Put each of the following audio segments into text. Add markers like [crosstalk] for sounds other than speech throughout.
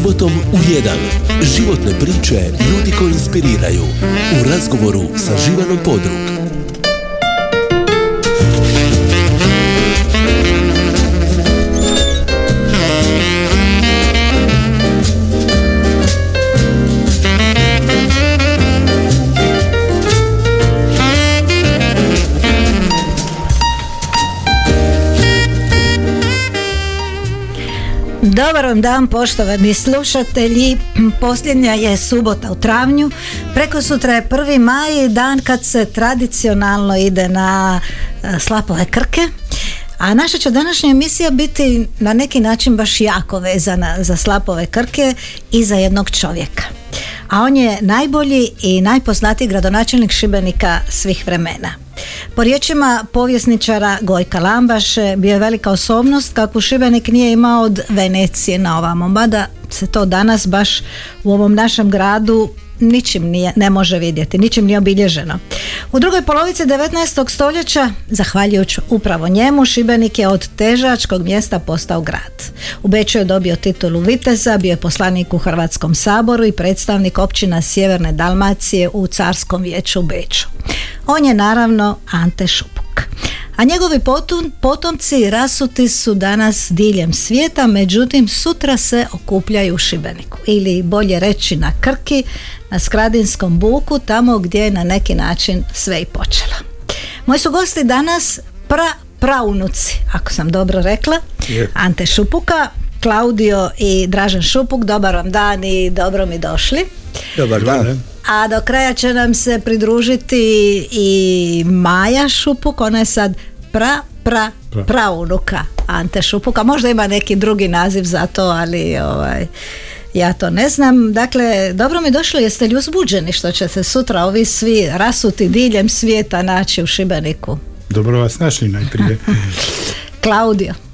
Subotom u 1. Životne priče ljudi koji inspiriraju. U razgovoru sa Živanom Podrug. Vam dan poštovani slušatelji. [clears throat] Posljednja je subota u travnju. Preko sutra je prvi maj, dan kad se tradicionalno ide na e, slapove krke. A naša će današnja emisija biti na neki način baš jako vezana za slapove krke i za jednog čovjeka. A on je najbolji i najpoznatiji gradonačelnik Šibenika svih vremena. Po riječima povjesničara Gojka Lambaše bio je velika osobnost kakvu Šibenik nije imao od Venecije na ovamo, mada se to danas baš u ovom našem gradu ničim nije, ne može vidjeti, ničim nije obilježeno. U drugoj polovici 19. stoljeća, zahvaljujući upravo njemu, Šibenik je od težačkog mjesta postao grad. U Beču je dobio titulu viteza, bio je poslanik u Hrvatskom saboru i predstavnik općina Sjeverne Dalmacije u Carskom vijeću u Beču. On je naravno Ante Šupuk. A njegovi potomci rasuti su danas diljem svijeta, međutim sutra se okupljaju u Šibeniku. Ili bolje reći na Krki, na Skradinskom buku, tamo gdje je na neki način sve i počelo. Moji su gosti danas pra praunuci, ako sam dobro rekla, Ante Šupuka, Klaudio i Dražen Šupuk, dobar vam dan i dobro mi došli. Dobar dan. A do kraja će nam se pridružiti i Maja Šupuk, ona je sad pra, pra, praunuka Ante Šupuka. Možda ima neki drugi naziv za to, ali ovaj, ja to ne znam. Dakle, dobro mi došlo, jeste li uzbuđeni što će se sutra ovi svi rasuti diljem svijeta naći u Šibeniku? Dobro vas našli najprije. [laughs] Klaudio.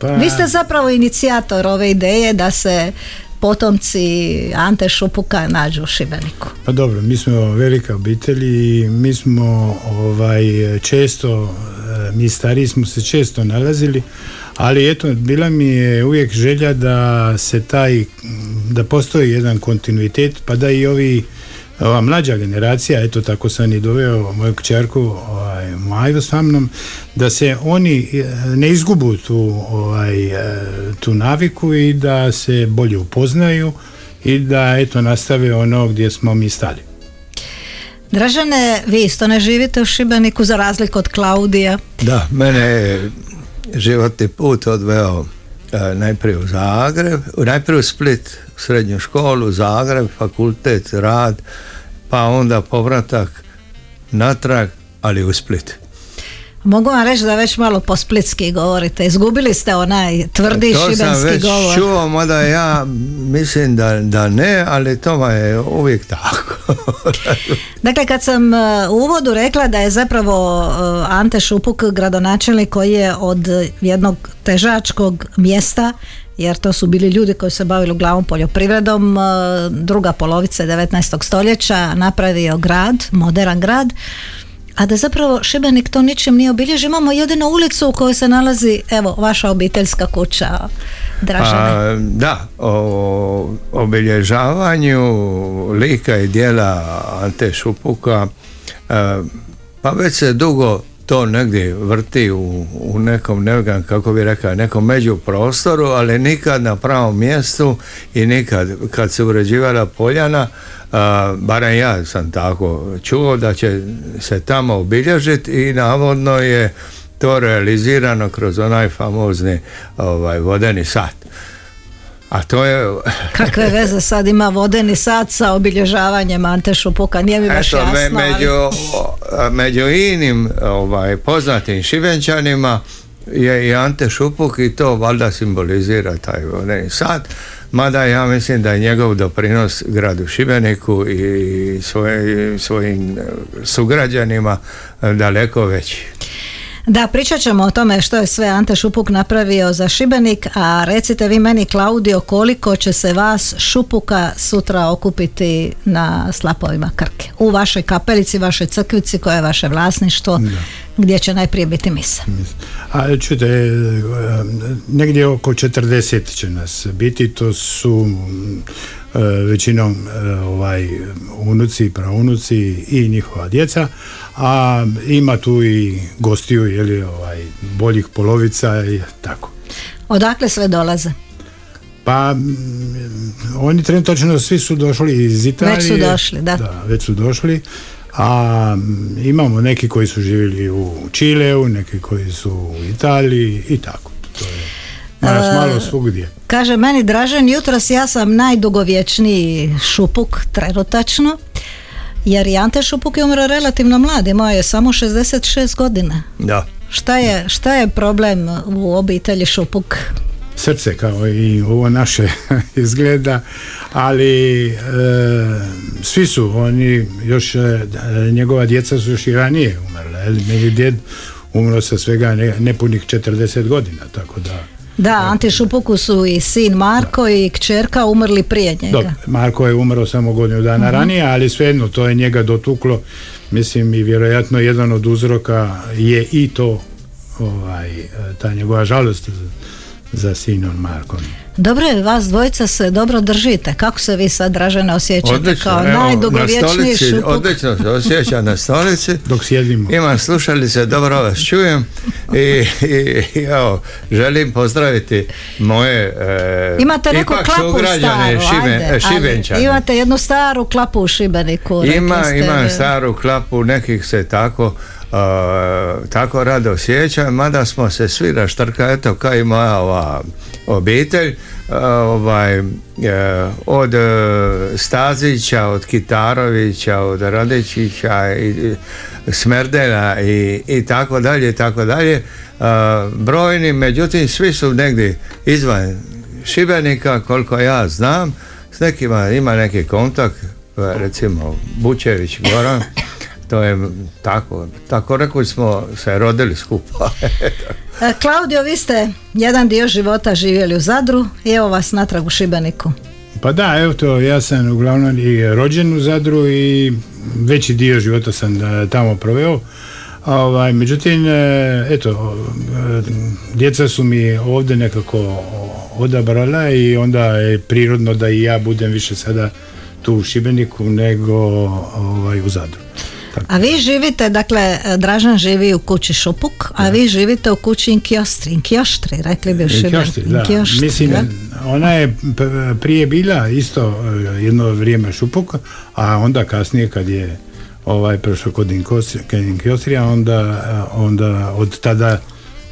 Pa... Vi ste zapravo inicijator ove ideje da se potomci Ante Šupuka nađu u Šibeniku. Pa dobro, mi smo velika obitelj i mi smo ovaj, često, e, mi stariji smo se često nalazili, ali eto, bila mi je uvijek želja da se taj, da postoji jedan kontinuitet, pa da i ovi ova mlađa generacija, eto tako sam i doveo moju kćerku Maju sa mnom, da se oni e, ne izgubu tu, ovaj, e, tu naviku i da se bolje upoznaju i da eto nastave ono gdje smo mi stali. Dražane, vi isto ne živite u Šibeniku za razliku od Klaudija. Da, mene je životni put odveo e, najprije u Zagreb, najprije u Split, srednju školu, Zagreb, fakultet, rad, pa onda povratak natrag, ali u Split. Mogu vam reći da već malo po splitski govorite. Izgubili ste onaj tvrdi to šibenski već govor. čuo, mada ja mislim da, da ne, ali to je uvijek tako. [laughs] dakle, kad sam uh, u uvodu rekla da je zapravo uh, Ante Šupuk gradonačelnik koji je od jednog težačkog mjesta jer to su bili ljudi koji se bavili uglavnom poljoprivredom uh, druga polovica 19. stoljeća napravio grad, modern grad a da zapravo Šibenik to ničim nije obilježio. Imamo jedinu ulicu u kojoj se nalazi evo vaša obiteljska kuća Dražane. Pa, da, o obilježavanju lika i dijela Ante Šupuka e, pa već se dugo to negdje vrti u, u nekom, ne kako bi rekao, nekom među prostoru, ali nikad na pravom mjestu i nikad kad se uređivala Poljana, barem ja sam tako čuo da će se tamo obilježiti i navodno je to realizirano kroz onaj famozni ovaj, vodeni sat. A to je... Kakve veze sad ima vodeni sat sa obilježavanjem Ante Šupuka? Nije mi baš jasno. među, među inim ovaj, poznatim šibenčanima je i Ante Šupuk i to valjda simbolizira taj vodeni sat. Mada ja mislim da je njegov doprinos gradu Šibeniku i svoj, svojim sugrađanima daleko veći. Da, pričat ćemo o tome što je sve Ante Šupuk napravio za Šibenik, a recite vi meni Klaudio koliko će se vas Šupuka sutra okupiti na slapovima Krke. U vašoj kapelici, vašoj crkvici koja je vaše vlasništvo, gdje će najprije biti misa. A čujte, e, negdje oko 40 će nas biti, to su većinom e, ovaj unuci, praunuci i njihova djeca, a ima tu i gostiju, li ovaj, boljih polovica i tako. Odakle sve dolaze? Pa oni trenutačno svi su došli iz Italije. Već su došli, da. Da, već su došli. A imamo neki koji su živjeli u Čileu, neki koji su u Italiji i tako. To je nas malo svugdje. Kaže meni Dražen, jutros ja sam najdugovječniji šupuk trenutačno. Jer i Ante Šupuk je umro relativno mlad, imao je samo 66 godina. Da. Šta je, šta je problem u obitelji Šupuk? Srce kao i ovo naše [laughs] izgleda, ali e, svi su oni još e, njegova djeca su još i ranije umrle. Meni djed umro sa svega nepunih 40 godina, tako da da, Ante Šupuku su i sin Marko i kćerka umrli prije njega. Marko je umro samo godinu dana uh ranije, ali svejedno to je njega dotuklo. Mislim i vjerojatno jedan od uzroka je i to ovaj, ta njegova žalost za sinom Markom. Dobro je, vas dvojica se dobro držite. Kako se vi sad, Dražena, osjećate odlično, kao najdugovječniji šupuk? Odlično se osjeća na stolici. [laughs] Dok sjedimo. Imam slušalice, dobro vas čujem i, i, evo, želim pozdraviti moje e, Imate neku klapu staru, šibe, imate jednu staru klapu u Šibeniku. Ima, imam staru klapu, nekih se tako tako rado osjećam, mada smo se svi raštrka, eto kao i moja ova obitelj, ovaj, e, od e, Stazića, od Kitarovića, od Radečića i Smerdela i, i tako dalje, tako dalje, brojni, međutim svi su negdje izvan Šibenika, koliko ja znam, s nekima ima neki kontakt, recimo Bučević Goran, to je tako, tako rekli smo se rodili skupa. [laughs] E, Klaudio, vi ste jedan dio života živjeli u Zadru i evo vas natrag u Šibeniku. Pa da, evo to, ja sam uglavnom i rođen u Zadru i veći dio života sam e, tamo proveo. Ovaj, međutim, e, eto, djeca su mi ovdje nekako odabrala i onda je prirodno da i ja budem više sada tu u Šibeniku nego ovaj, u Zadru. A vi živite, dakle, Dražan živi u kući Šupuk, a vi živite u kući Inkjostri, Inkjoštri, rekli bi u Inkjoštri, da. Mislim, ona je prije bila isto e, jedno vrijeme Šupuk, a onda kasnije kad je ovaj prošao kod Inkjostrija, onda, onda od tada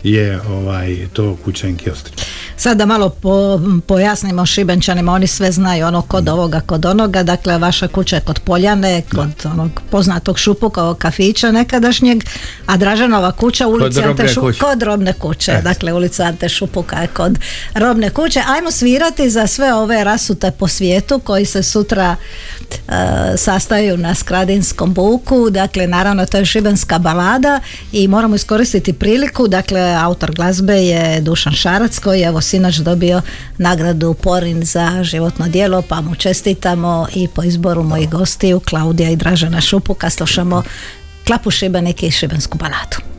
je ovaj to kuća Inkjostri. Sad da malo po, pojasnimo šibenčanima, oni sve znaju ono kod mm. ovoga, kod onoga, dakle vaša kuća je kod Poljane, kod onog poznatog šupukovog kafića nekadašnjeg, a Dražanova kuća ulica Ante kod robne kuće, dakle ulica Ante Šupuka je kod robne kuće. Ajmo svirati za sve ove rasute po svijetu koji se sutra uh, sastaju na Skradinskom buku, dakle naravno to je šibenska balada i moramo iskoristiti priliku, dakle autor glazbe je Dušan Šarac koji je evo sinoć dobio nagradu Porin za životno djelo, pa mu čestitamo i po izboru mojih gostiju Klaudija i Dražana Šupuka slušamo Klapu Šibenik i Šibensku baladu.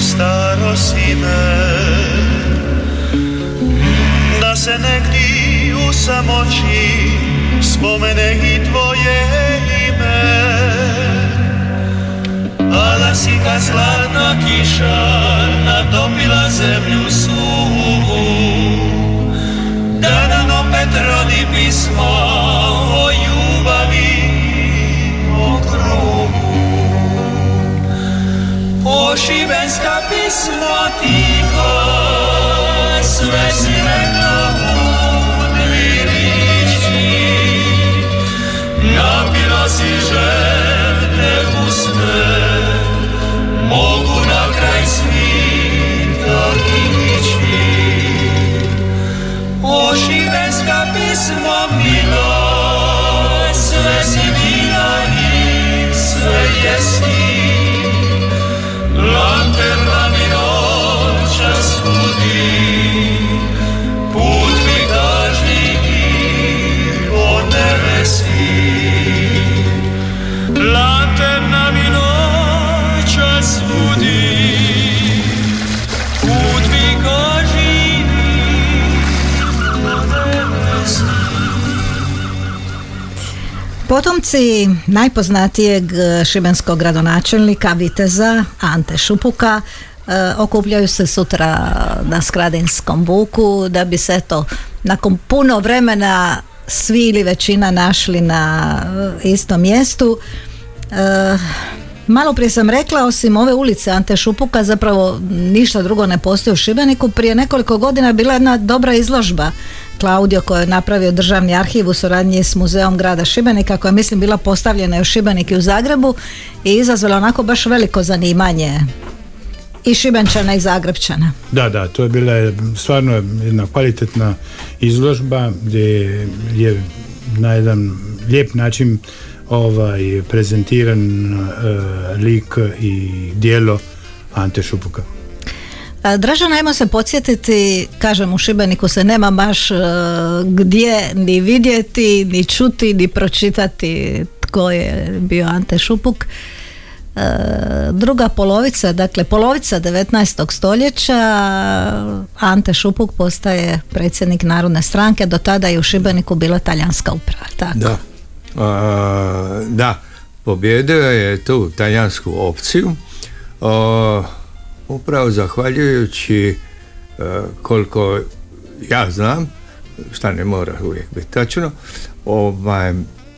Staro sime Da se negdje u samoći Spomene i tvoje ime. Ala si ka zlatna kiša Natopila zemlju suhu Da nam opet rodi pismo O šibenska pismo tiho Lanterna mi noća svudi Put mi odnesi Potomci najpoznatijeg e, šibenskog gradonačelnika Viteza Ante Šupuka e, okupljaju se sutra na Skradinskom buku da bi se to nakon puno vremena svi ili većina našli na e, istom mjestu. E, Malo prije sam rekla, osim ove ulice Ante Šupuka, zapravo ništa drugo ne postoji u Šibeniku. Prije nekoliko godina je bila jedna dobra izložba Klaudio koju je napravio državni arhiv u suradnji s muzeom grada Šibenika koja je mislim bila postavljena u Šibenik u Zagrebu i izazvala onako baš veliko zanimanje i Šibenčana i Zagrebčana. Da, da, to je bila stvarno jedna kvalitetna izložba gdje je na jedan lijep način ovaj prezentiran e, lik i dijelo Ante Šupuka. Dražan, ajmo se podsjetiti, kažem u Šibeniku se nema baš e, gdje ni vidjeti, ni čuti, ni pročitati tko je bio Ante Šupuk. E, druga polovica, dakle polovica 19. stoljeća Ante Šupuk postaje predsjednik Narodne stranke, do tada je u Šibeniku bila talijanska uprava. Tako. Da. Da, pobjedio je tu talijansku opciju upravo zahvaljujući a, koliko ja znam, šta ne mora uvijek biti tačno, ovaj,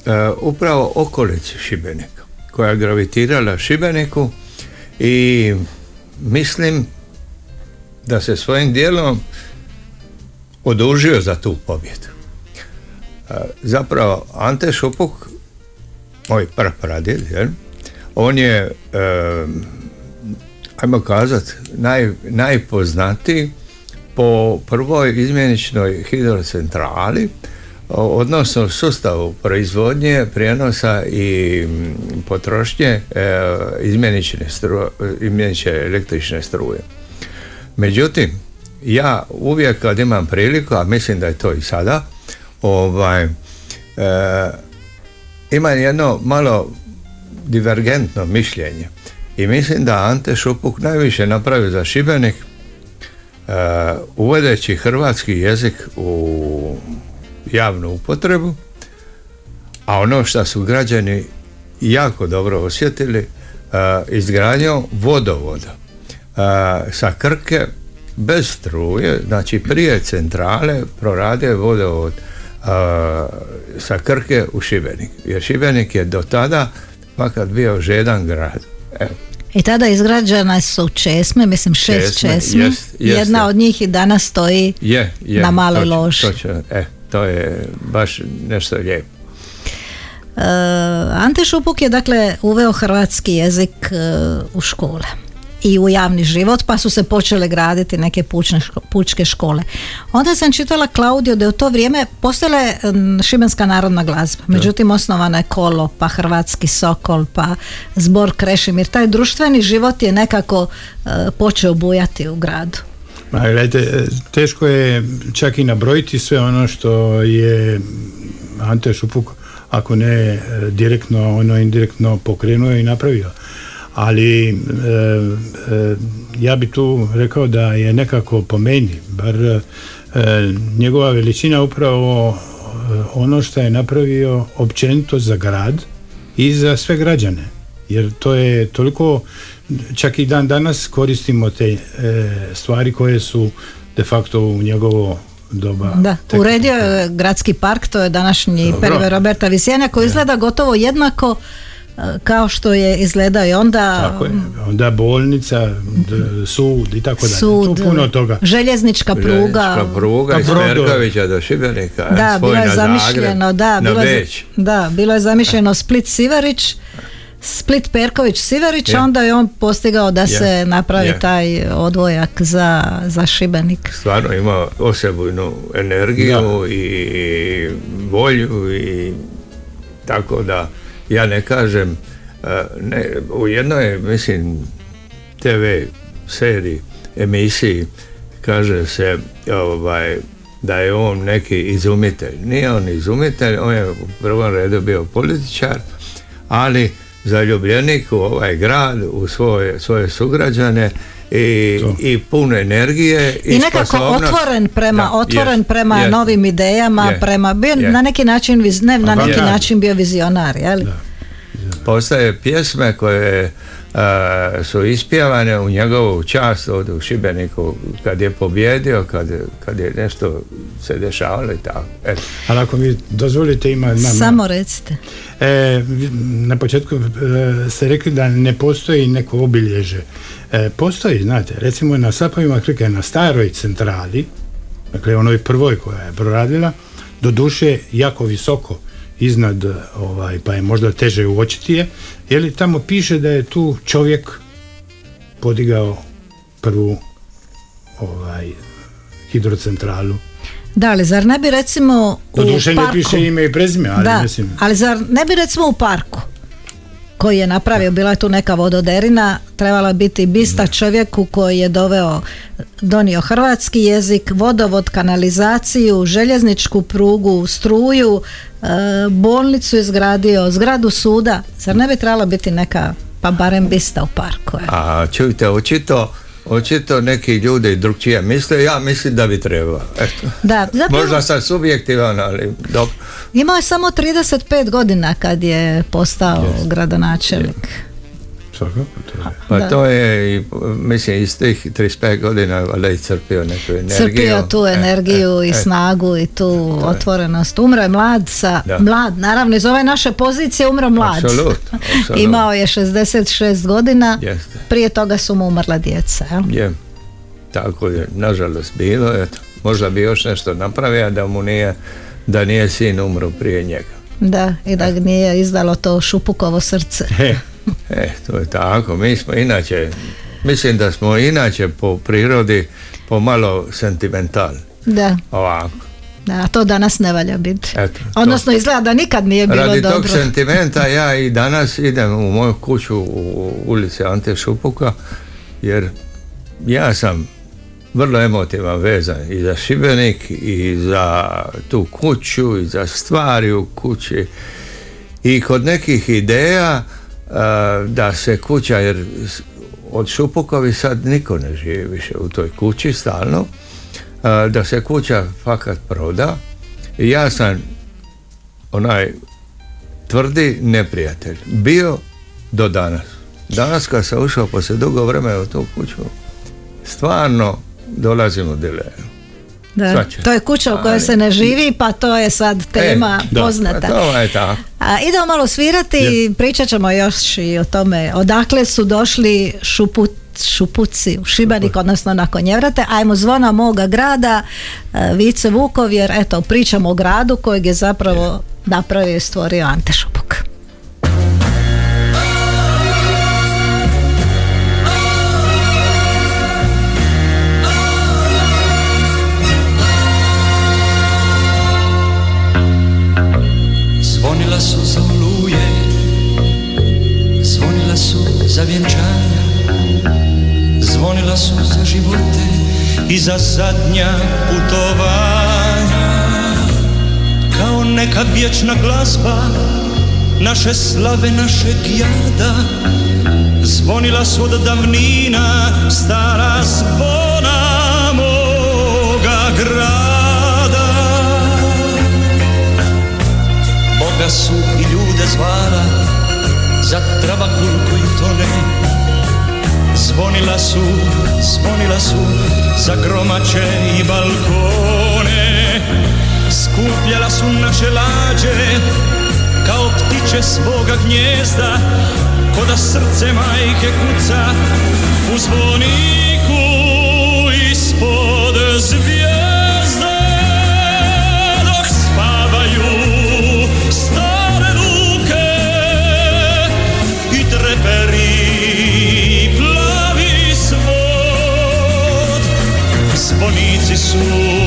a, upravo okolici Šibenika koja je gravitirala Šibeniku i mislim da se svojim dijelom odužio za tu pobjedu. Zapravo Ante Šupuk moj prapradjed jel? on je ajmo kazat naj, najpoznatiji po prvoj izmjeničnoj hidrocentrali odnosno sustavu proizvodnje, prijenosa i potrošnje e, izmjenične, stru, električne struje. Međutim, ja uvijek kad imam priliku, a mislim da je to i sada, ovaj, e, imam jedno malo divergentno mišljenje. I mislim da Ante Šupuk najviše napravio za Šibenik e, uvodeći hrvatski jezik u javnu upotrebu, a ono što su građani jako dobro osjetili, e, izgradnjom vodovoda e, sa Krke bez struje, znači prije centrale proradio vodovod e, sa Krke u Šibenik. Jer Šibenik je do tada makar bio žedan grad. Evo. I tada izgrađene su česme, mislim šest Česme, jest, jeste. Jedna od njih i danas stoji Je, je. Na maloj točno. e, to je baš nešto lijepo. E, Ante Šupuk je dakle uveo hrvatski jezik e, u škole i u javni život pa su se počele graditi neke pučne pučke škole. Onda sam čitala Klaudio da je u to vrijeme postojala je, šibenska narodna glazba. Međutim osnovana je kolo, pa hrvatski sokol, pa zbor Krešimir. Taj društveni život je nekako e, počeo bujati u gradu. Ma, gledajte, teško je čak i nabrojiti sve ono što je Ante Šupuk, ako ne e, direktno, ono indirektno pokrenuo i napravio. Ali e, e, ja bi tu rekao da je nekako po meni, bar e, njegova veličina upravo e, ono što je napravio općenito za grad i za sve građane. Jer to je toliko, čak i dan danas koristimo te e, stvari koje su de facto u njegovo doba. Da, tek- uredio je gradski park, to je današnji Dobro. Roberta Visijana koji izgleda gotovo jednako kao što je izgledao i onda Tako je. Onda bolnica, d- sud i tako dalje. sud, Tu puno toga. željeznička pruga. Željeznička pruga Pa iz brodo. Perkovića do Šibenika. Da, bilo je zamišljeno, Zagreb, da, bilo da, bilo je zamišljeno Split Siverić, Split Perković Siverić, Je. onda je on postigao da Je. se napravi Je. taj odvojak za, za Šibenik. Stvarno ima osebujnu energiju i volju i tako da ja ne kažem e, ne, u jednoj mislim TV seriji emisiji kaže se ovaj da je on neki izumitelj. Nije on izumitelj, on je u prvom redu bio političar, ali zaljubljenik u ovaj grad, u svoje, svoje sugrađane i, To. i puno energije i, I nekako sposobnost. otvoren prema, Da, otvoren jest, prema jest. novim idejama, Je, prema, bio je. na neki način, ne na neki je. način bio vizionar, jel? Postoje pjesme koje e, su ispjevane u njegovu čast ovdje u Šibeniku kad je pobjedio, kad, kad je nešto se dešavalo i tako. Eto. Ali ako mi dozvolite ima... ima- Samo recite. E, na početku e, ste rekli da ne postoji neko obilježe. E, postoji, znate, recimo na Sapovima Krke, na staroj centrali, dakle onoj prvoj koja je proradila, do duše jako visoko iznad, ovaj, pa je možda teže uočiti je, je li tamo piše da je tu čovjek podigao prvu ovaj, hidrocentralu. Da, ali zar ne bi recimo Do u duše ne parku... piše ime i prezime, ali da, mislim... ali zar ne bi recimo u parku koji je napravio, bila je tu neka vododerina, trebala biti bista čovjeku koji je doveo, donio hrvatski jezik, vodovod, kanalizaciju, željezničku prugu, struju, e, bolnicu izgradio, zgradu suda. Zar ne bi trebala biti neka, pa barem bista u parku? A čujte, očito, očito neki ljudi drugčije misle, ja mislim da bi trebalo. Eto. Da, zapravo Možda sam subjektivan, ali dobro. imao je samo 35 godina kad je postao gradonačelnik. Svakako, to je. Pa Da. to je, i, mislim, iz tih 35 godina valjda iscrpio neku energiju. crpio tu E, energiju e, i e. snagu i tu otvorenost. Umro je mlad sa, Da. mlad, naravno iz ove naše pozicije umro mlad. Apsolut. Imao je 66 godina, Jeste. prije toga su mu umrla djeca. jel? Je, tako je, nažalost bilo, eto. Možda bi još nešto napravio da mu nije, da nije sin umro prije njega. Da, i da nije izdalo to šupukovo srce. E, to je tako, mi smo inače, mislim da smo inače po prirodi pomalo sentimentalni, Da, ovako. da, a to danas ne valja biti. Eto, to. Odnosno izgleda da nikad nije bilo Radi dobro. tog sentimenta ja i danas idem u moju kuću u ulici Ante Šupuka jer ja sam vrlo emotivan vezan i za Šibenik i za tu kuću i za stvari u kući i kod nekih ideja da se kuća jer od Šupukovi sad niko ne živi više u toj kući stalno. Uh, da se kuća fakat proda. Ja sam onaj tvrdi neprijatelj. Bio do danas. Danas kad sam ušao poslije dugo vremena u tu kuću stvarno dolazim u dilemu Da. To je kuća u kojoj Ali- se ne živi, pa to je sad tema E, da, poznata. pa to je. A, idemo malo svirati i pričat ćemo još i o tome odakle su došli šuput, šupuci u Šibenik, odnosno na Konjevrate. Ajmo zvona moga grada, e, Vice Vukov, jer eto, pričamo o gradu kojeg je zapravo napravio i stvorio Ante Šupuk. I za zadnja putovanja. Kao neka vječna glazba Naše slave, našeg jada Zvonila su od davnina Stara zvona moga grada. Boga su i ljude zvala Za trabakul koji tone Zvonila su, zvonila su Za gromače i balkone. Skupljala su naše lađe Kao ptiće svoga gnjezda Ko da srce majke kuca U ironize su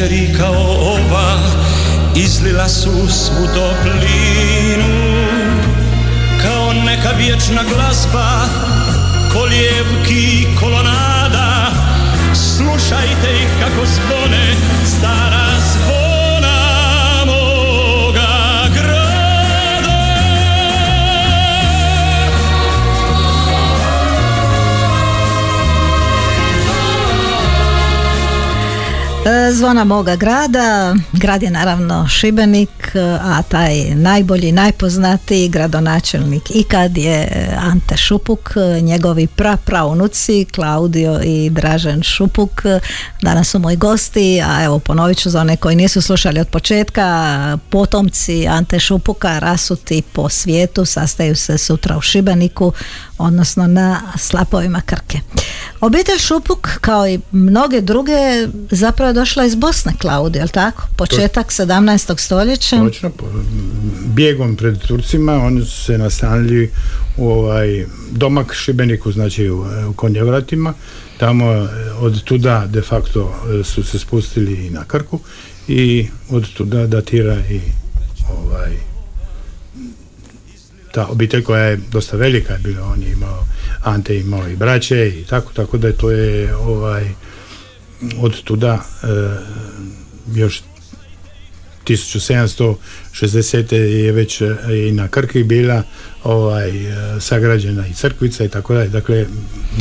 večeri kao ova izlila su svu toplinu. Kao neka vječna glazba kolijevki kolonada. Slušajte ih kako zvone stara Zvona moga grada, grad je naravno Šibenik, e, a taj najbolji, najpoznatiji gradonačelnik ikad je Ante Šupuk, e, njegovi pra praunuci Klaudio i Dražen Šupuk, e, danas su moji gosti, a evo ponovit ću za one koji nisu slušali od početka, potomci Ante Šupuka rasuti po svijetu, sastaju se sutra u Šibeniku, odnosno na slapovima Krke. Obitelj Šupuk, kao i mnoge druge, zapravo je došla iz Bosne, Klaudio, jel tako? Početak 17. stoljeća. Točno, bijegom pred Turcima oni su se nastanili u ovaj domak Šibeniku, znači u, u Konjevratima. Tamo eh, od tuda de facto eh, su se spustili i na Krku i od tuda datira i ovaj ta obitelj koja je dosta velika je bila, on je imao Ante je imao i braće i tako, tako da je to je ovaj od tuda eh, još 1760. je već e, i na Krki bila ovaj, e, sagrađena i crkvica i tako dalje, dakle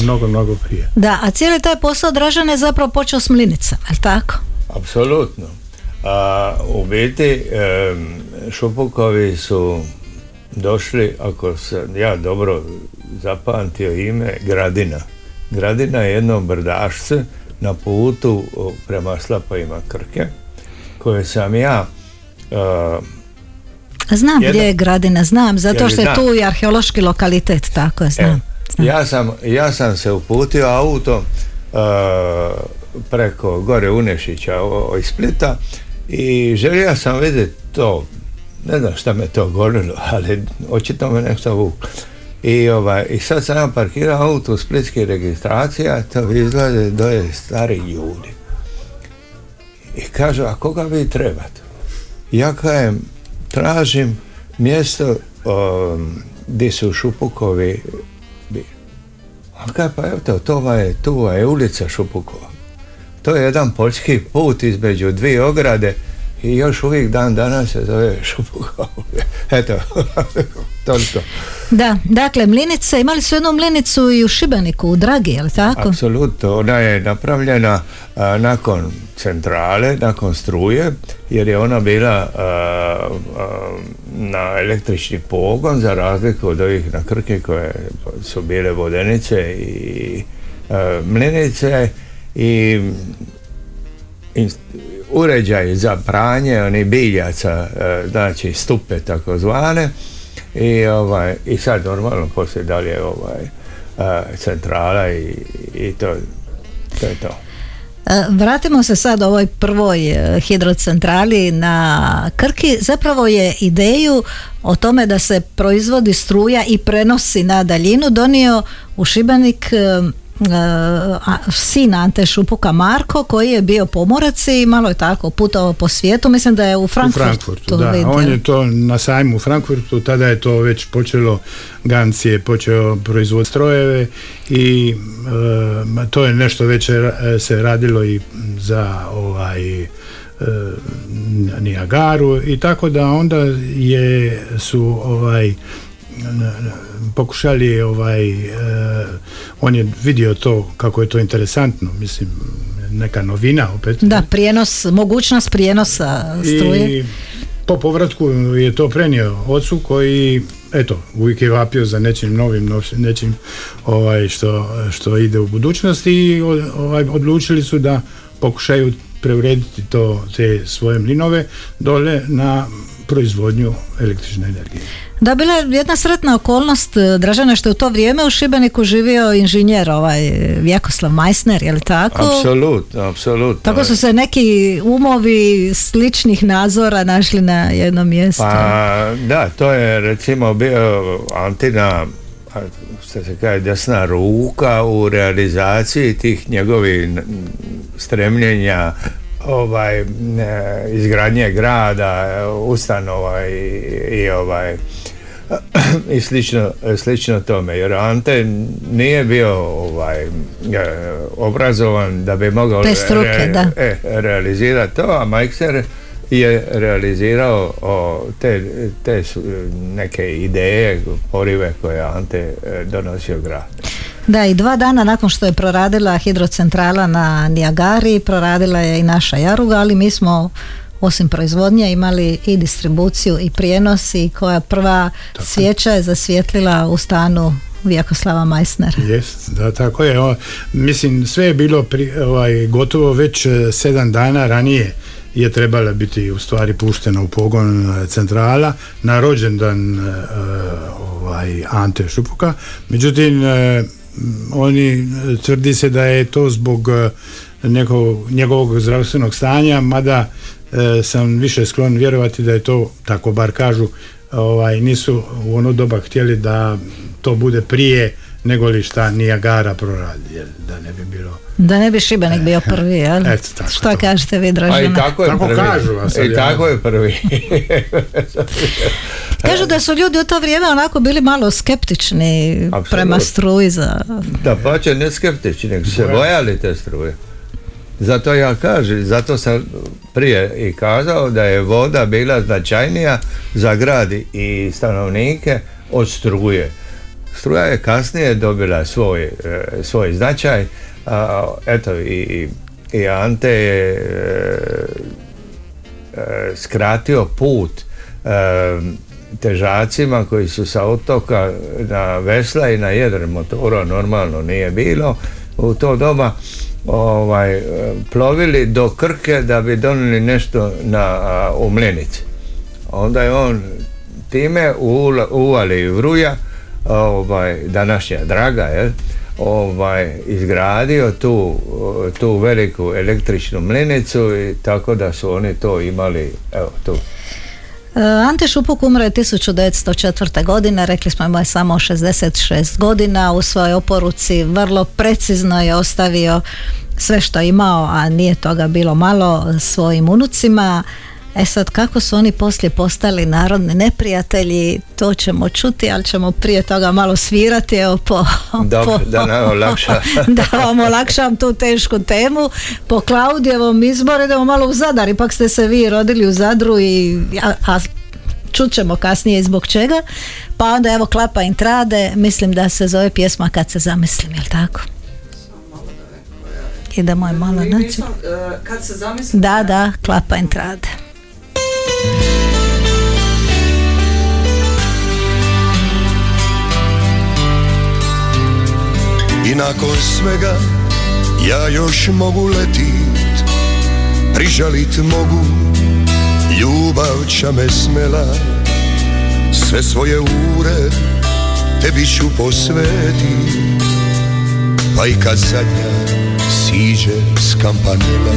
mnogo, mnogo prije. Da, a cijeli taj posao Dražan je zapravo počeo s mlinicama, jel tako? Apsolutno. A u biti em, Šupukovi su došli, ako sam ja dobro zapamtio ime, Gradina. Gradina je jedno brdašce na putu o, prema slapojima Krke koje sam ja e, Znam Jedan- gdje je Gradina, znam, zato što je tu i arheološki lokalitet, tako je, znam. Evo, znam. ja, sam, ja sam se uputio auto e, preko gore Unešića o- iz Splita i želio sam vidjeti to ne znam šta me to gonilo [laughs] ali očito me nešto vuklo i, ovaj, I sad sam ja parkirao auto u splitskih registracija, to izglede doje stari ljudi. I kažu, a koga vi trebate? Ja kajem, tražim mjesto um, gdje su Šupukovi. A kaj pa evo to, je, tu je ulica Šupukova. To je jedan poljski put između dvije ograde i još uvijek dan danas se zove Šupukova. [laughs] Eto, [laughs] toliko. Da, dakle, mlinice, imali su jednu mlinicu i u Šibeniku, u Dragi, je li tako? Apsolutno, ona je napravljena a, nakon centrale, nakon struje, jer je ona bila a, a, na električni pogon za razliku od ovih na Krke koje su bile vodenice i a, mlinice i inst- uređaj za pranje onih biljaca, e, znači stupe takozvane i, ovaj, i sad normalno poslije dalje ovaj, e, centrala i, i to, to je to. E, Vratimo se sad ovoj prvoj hidrocentrali na Krki. Zapravo je ideju o tome da se proizvodi struja i prenosi na daljinu donio u Šibenik sin Ante Šupuka Marko koji je bio pomorac i malo je tako putovao po svijetu. Mislim da je u U Frankfurtu. Frankfurtu, da. On je to na sajmu u Frankfurtu, tada je to već počelo, Ganc je počeo proizvod strojeve i e, to je nešto već ra- se radilo i za ovaj e, Niagaru i tako da onda je su ovaj pokušali ovaj e, on je vidio to kako je to interesantno mislim neka novina opet Da, prijenos, mogućnost prijenosa struje. i po povratku je to prenio ocu koji eto, uvijek je vapio za nečim novim, nov- nečim ovaj, što, što ide u budućnosti i ovaj, odlučili su da pokušaju preurediti to, te svoje mlinove dole na proizvodnju električne energije. Da, bila je jedna sretna okolnost, e, Dražana, što je u to vrijeme u Šibeniku živio inženjer ovaj Vjekoslav Majsner, je li tako? Apsolutno, apsolutno. Tako su se neki umovi sličnih nazora našli na jednom mjestu. Pa da, to je recimo bio Antina što se kaže desna ruka u realizaciji tih njegovih stremljenja ovaj izgradnje grada, ustanova i, i ovaj [clears throat] i slično, slično tome jer Ante nije bio ovaj e, obrazovan da bi mogao struke, da. e, realizirati to, a Majkser je realizirao o, te, te su neke ideje, porive koje je Ante e, donosio grad. Da, i dva dana nakon što je proradila hidrocentrala na Nijagari, proradila je i naša Jaruga, ali mi smo osim proizvodnje imali i distribuciju i prijenos i koja prva svijeća je zasvijetlila u stanu Vjekoslava Majsnera. Jest, da, tako je. O, mislim, sve je bilo pri, ovaj, gotovo već e, sedam dana ranije je trebala biti u stvari puštena u pogon e, centrala na rođendan e, ovaj, Ante Šupuka. Međutim, e, oni tvrdi se da je to zbog nekog, njegovog zdravstvenog stanja, mada sam više sklon vjerovati da je to, tako bar kažu, ovaj, nisu u ono doba htjeli da to bude prije nego li šta Nijagara proradi, jer da ne bi bilo... Da ne bi Šibenik bio prvi, jel? Eto, tako Šta to. kažete vi, Pa i tako je Tako prvi. kažu, a sad I tako je prvi. [laughs] Kažu da su ljudi u to vrijeme onako bili malo skeptični Apsolutno. prema struji za... Da pače ne skeptični, nego se bojali te struje. Zato ja kažem, zato sam prije i kazao da je voda bila značajnija za grad i stanovnike od struje. Struja je kasnije dobila svoj, e, svoj značaj, a, eto i, i Ante je e, e, skratio put e, težacima koji su sa otoka na vesla i na jedre motora normalno nije bilo u to doba ovaj, e, plovili do Krke da bi donijeli nešto na, a, u Mlenici. Onda je on time uvali Vruja, ovaj, današnja Draga, jel, ovaj, izgradio tu, tu veliku električnu mlinicu i tako da su oni to imali evo tu Ante Šupuk umro je 1904. godine, rekli smo je samo 66 godina, u svojoj oporuci vrlo precizno je ostavio sve što je imao, a nije toga bilo malo svojim unucima. E sad, kako su oni poslije postali narodni neprijatelji, to ćemo čuti, ali ćemo prije toga malo svirati, evo po... Dobro, da nam olakša. [laughs] da vam olakšam tu tešku temu. Po Klaudijevom izboru idemo malo u Zadar, ipak ste se vi rodili u Zadru i a, a čut ćemo kasnije zbog čega. Pa onda evo Klapa Intrade, mislim da se zove pjesma Kad se zamislim, jel tako? Idemo je malo naći. Kad se zamislim... Da, da, Klapa Intrade. I nakon svega ja još mogu letit Prižalit mogu. Ljubav će me smela Sve svoje ure Tebi ću posveti Pa i kad zadnja siđe s kampanila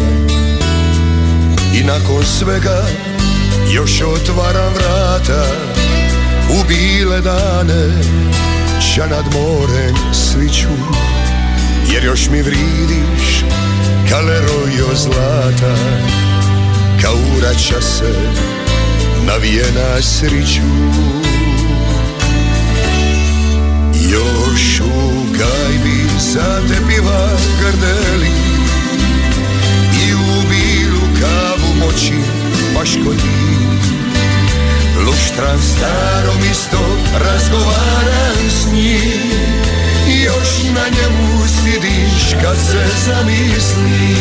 I nakon svega još otvaram vrata U bile dane Ća nad morem sviću Jer još mi vridiš Kalerojo zlata Kao uraća se Navijena sriću. Još u gajbi zatepiva grdeli I u bilu kavu moći baš kod njih Luštran starom isto razgovaram s njim. Još na njemu sidiš kad se zamisli.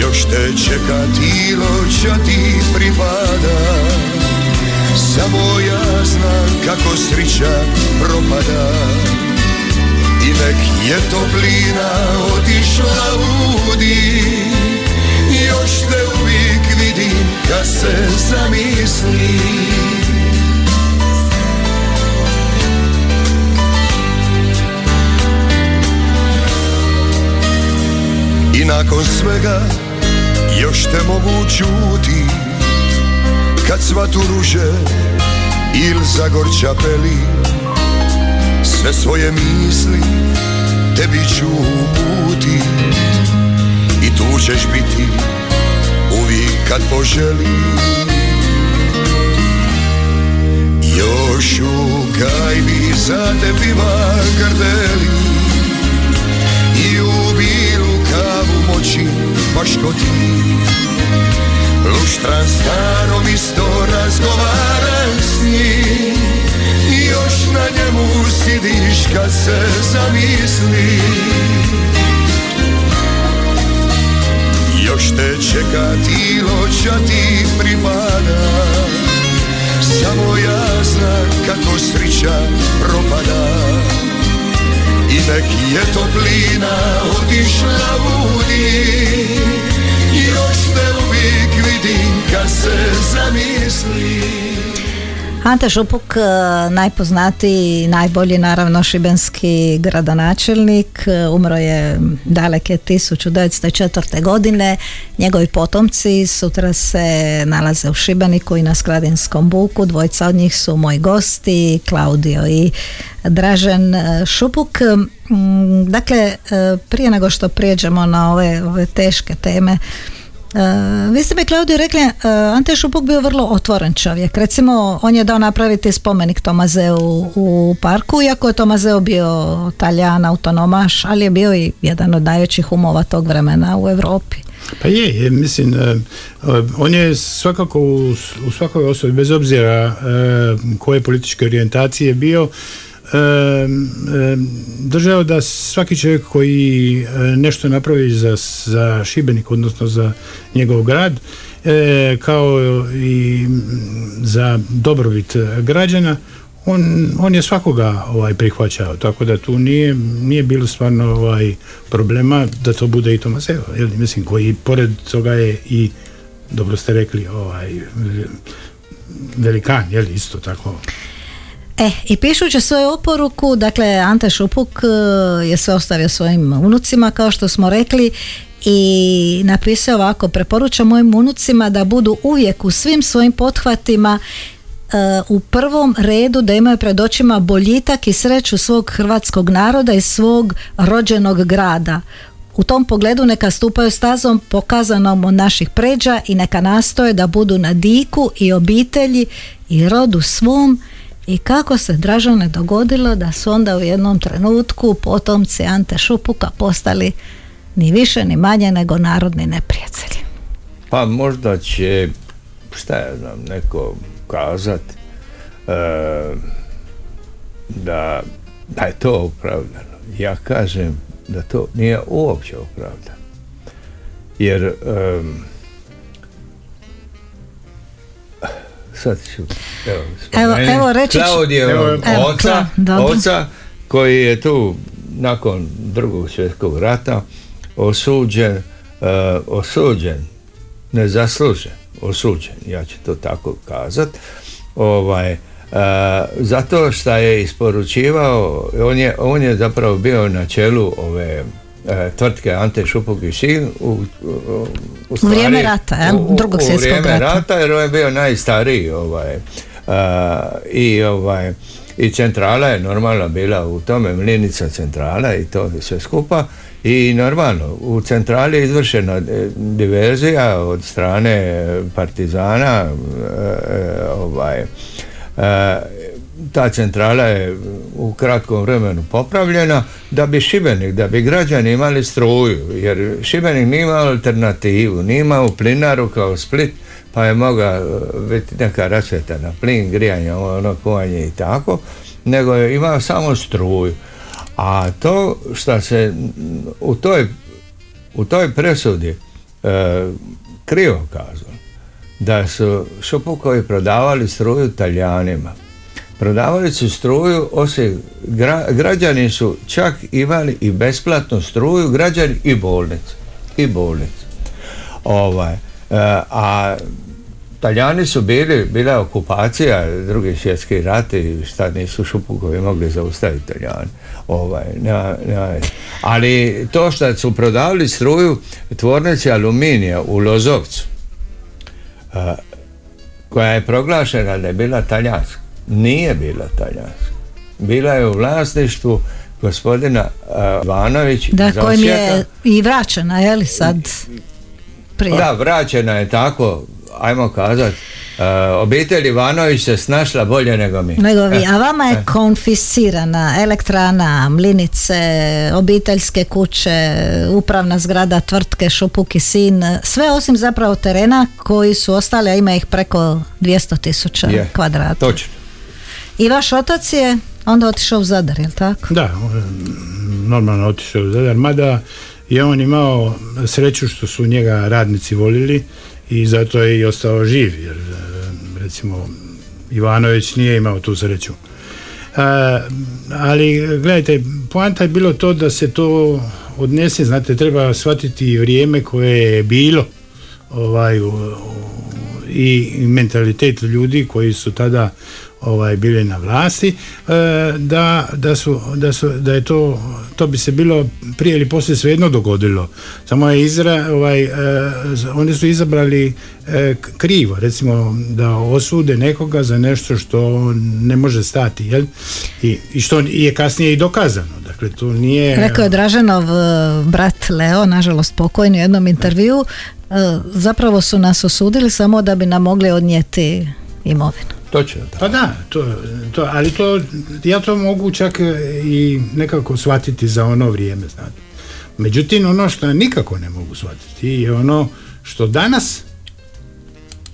Još te čeka tilo čo ti pripada. Samo ja znam kako srića propada. I nek je toplina otišla ludi Još te uvijek vidim kad se zamisli I nakon svega još te mogu čuti. Kad sva tu ruže il zagorča peli Sve svoje misli tebi ću uputit. I tu ćeš biti uvijek kad poželi Još u gajbi zatepiva grdeli. I u bilu kavu moći baš ko ti. Luštran starom isto razgovaram s njim. I još na njemu sidiš kad se zamisli Još te čeka tilo ča ti pripada Samo ja znam kako srića propada. I nek je toplina otišla ludi Još te uvijek vidim kad se zamisli Ante Šupuk, e, najpoznatiji, najbolji naravno šibenski gradonačelnik, e, umro je daleke 1904. godine. Njegovi potomci sutra se nalaze u Šibeniku i na Skladinskom buku. Dvojica od njih su moji gosti, Klaudio i Dražen e, Šupuk. Dakle, prije nego što prijeđemo na ove, ove teške teme, vi ste mi Klaudio rekli, uh, Ante Šupuk bio vrlo otvoren čovjek. Recimo, on je dao napraviti spomenik Tomazeu u parku, iako je Tomazeo bio taljan, autonomaš, ali je bio i jedan od najvećih umova tog vremena u Europi. Pa je, mislim, uh, on je svakako u svakoj osobi, bez obzira koje političke orijentacije bio, držao da svaki čovjek koji nešto napravi za, za Šibenik, odnosno za njegov grad, kao i za dobrobit građana, on, on je svakoga ovaj prihvaćao, tako da tu nije, nije bilo stvarno ovaj problema da to bude i Tomaseo, jel, mislim, koji pored toga je i dobro ste rekli, ovaj velikan, jel, isto tako. E, i pišući svoju oporuku, dakle, Ante Šupuk e, je sve ostavio svojim unucima, kao što smo rekli, i napisao ovako, preporučam mojim unucima da budu uvijek u svim svojim pothvatima e, u prvom redu da imaju pred očima boljitak i sreću svog hrvatskog naroda i svog rođenog grada. U tom pogledu neka stupaju stazom pokazanom od naših pređa i neka nastoje da budu na diku i obitelji i rodu svom i kako se Dražane dogodilo da su onda u jednom trenutku potomci Ante Šupuka postali ni više ni manje nego narodni neprijatelji. Pa možda će, šta ja znam, neko kazat e, da, da je to opravdano. Ja kažem da to nije uopće opravdano. Jer e, sad ću evo, Evo, evo reći Evo, oca, oca koji je tu nakon drugog svjetskog rata osuđen, e, osuđen, nezaslužen, osuđen, ja ću to tako kazat, ovaj, e, zato što je isporučivao, on je, on je zapravo bio na čelu ove e, tvrtke Ante Šupuk i Sin u, u, u stvari- vrijeme rata, jel? u- u- Drugog u svjetskog vrijeme rata. rata jer on je bio najstariji ovaj, a, i ovaj i centrala je normalno bila u tome mlinica centrala i to sve skupa i normalno u centrali je izvršena e, diverzija od strane e, partizana e, ovaj e, ta centrala je u kratkom vremenu popravljena da bi Šibenik, da bi građani imali struju, jer Šibenik nije imao alternativu, nije imao plinaru kao Split, pa je mogla e, biti neka rasvjeta na plin, grijanje, ono kuvanje i tako, nego je imao samo struju. A to što se u toj, u toj presudi e, krivo kazalo, da su Šupukovi prodavali struju Talijanima. Prodavali su struju, osim gra- građani su čak imali i besplatnu struju, građani i bolnicu. I bolnicu. Ovaj, e, a Talijani su bili, bila je okupacija, drugi svjetski rat i šta nisu Šupukovi mogli zaustaviti Talijani. Ovaj, nema- nema- ali to što su prodavali struju tvornici aluminija u Lozovcu, a, koja je proglašena da je bila talijanska. Nije bila talijanska. Bila je u vlasništvu gospodina Ivanović Da, kojim je i vraćena, je li sad prije? Da, vraćena je tako, ajmo kazat, a, obitelj Ivanović se snašla bolje nego mi. Nego vi, E, a vama je e. konfiscirana elektrana, mlinice, obiteljske kuće, upravna zgrada tvrtke Šupuk i Sin, sve osim zapravo terena koji su ostali, a ima ih preko 200 tisuća kvadrata. Točno. I vaš otac je onda otišao u Zadar, jel tako? Da, je normalno otišao u Zadar, mada je on imao sreću što su njega radnici volili i zato je i ostao živ, jer e, recimo Ivanović nije imao tu sreću. E, ali gledajte, poanta je bilo to da se to odnese, znate, treba shvatiti vrijeme koje je bilo ovaj, i mentalitet ljudi koji su tada ovaj bili na vlasti e, da, da, su, da, su, da je to to bi se bilo prije ili poslije svejedno dogodilo samo je izra, ovaj, e, oni su izabrali e, krivo recimo da osude nekoga za nešto što ne može stati jel? I, i što je kasnije i dokazano dakle to nije Rekao je Draženov brat Leo, nažalost pokojni u jednom intervju, zapravo su nas osudili samo da bi nam mogli odnijeti imovinu. Točno tako. Pa da, to, to, ali to, ja to mogu čak e, i nekako shvatiti za ono vrijeme, znate. Međutim, ono što nikako ne mogu shvatiti je ono što danas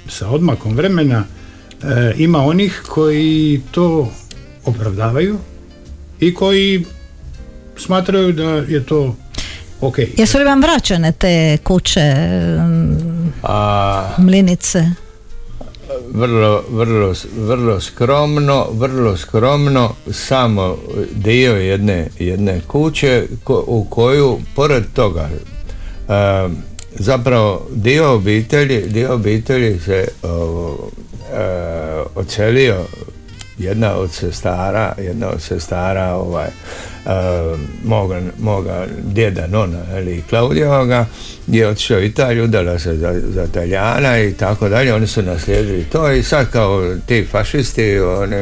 sa odmakom vremena e, ima onih koji to opravdavaju i koji smatraju da je to ok. Jesu li vam vraćane te kuće, A, mlinice? Vrlo, vrlo, vrlo skromno, vrlo skromno samo dio jedne, jedne kuće ko- u koju pored toga e, zapravo dio obitelji, dio obitelji se o, e, odselio jedna od sestara, jedna od sestara ovaj, e, moga, moga djeda Nona ili Klaudijoga je otišao u Italiju, udala se za, za Talijana i tako dalje, oni su naslijedili to i sad kao ti fašisti, oni,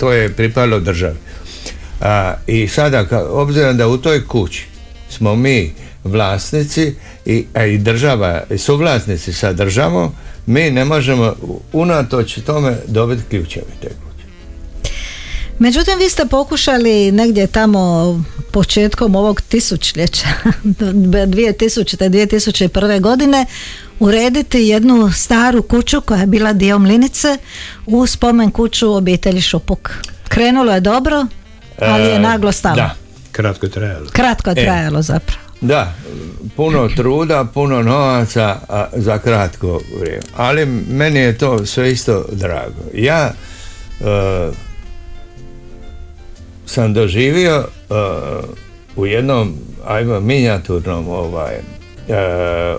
to je pripalo državi. A, I sada, ka- obzirom da u toj kući smo mi vlasnici i, a i država, i suvlasnici sa državom, mi ne možemo unatoč tome dobiti ključeve te. Međutim, vi ste pokušali negdje tamo početkom ovog tisućljeća, [laughs] 2000. 2001. godine, urediti jednu staru kuću koja je bila dio Mlinice u spomen kuću obitelji Šupuk. Krenulo je dobro, ali je E, naglo stalo. Da, Kratko je trajalo. Kratko je E. trajalo zapravo. da, puno truda, puno novaca a, za kratko vrijeme. Ali meni je to sve isto drago. Ja e, sam doživio e, u jednom ajmo minijaturnom ovaj e,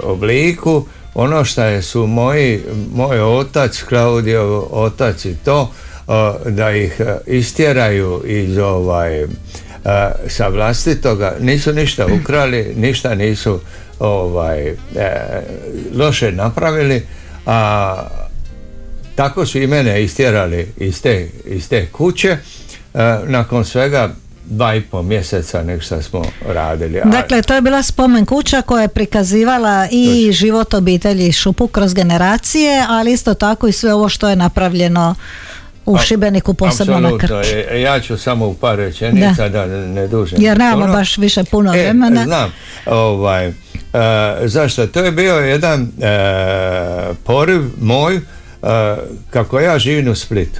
obliku ono što je su moji moj otac Klaudijo otac i to e, da ih istjeraju iz ovaj sa vlastitoga nisu ništa ukrali ništa nisu ovaj loše napravili a tako su i mene istjerali iz te, iz te kuće nakon svega dva i pol mjeseca nek šta smo radili. Dakle, to je bila spomen kuća koja je prikazivala i život obitelji Šupuk kroz generacije, ali isto tako i sve ovo što je napravljeno u Šibeniku, posebno na. Krku. E, Ja ću samo u par rečenica da, ne dužem. Jer nemamo baš više puno E, vremena. znam. Ovaj, e, zašto? To je bio jedan e, poriv moj e, kako ja živim u Splitu.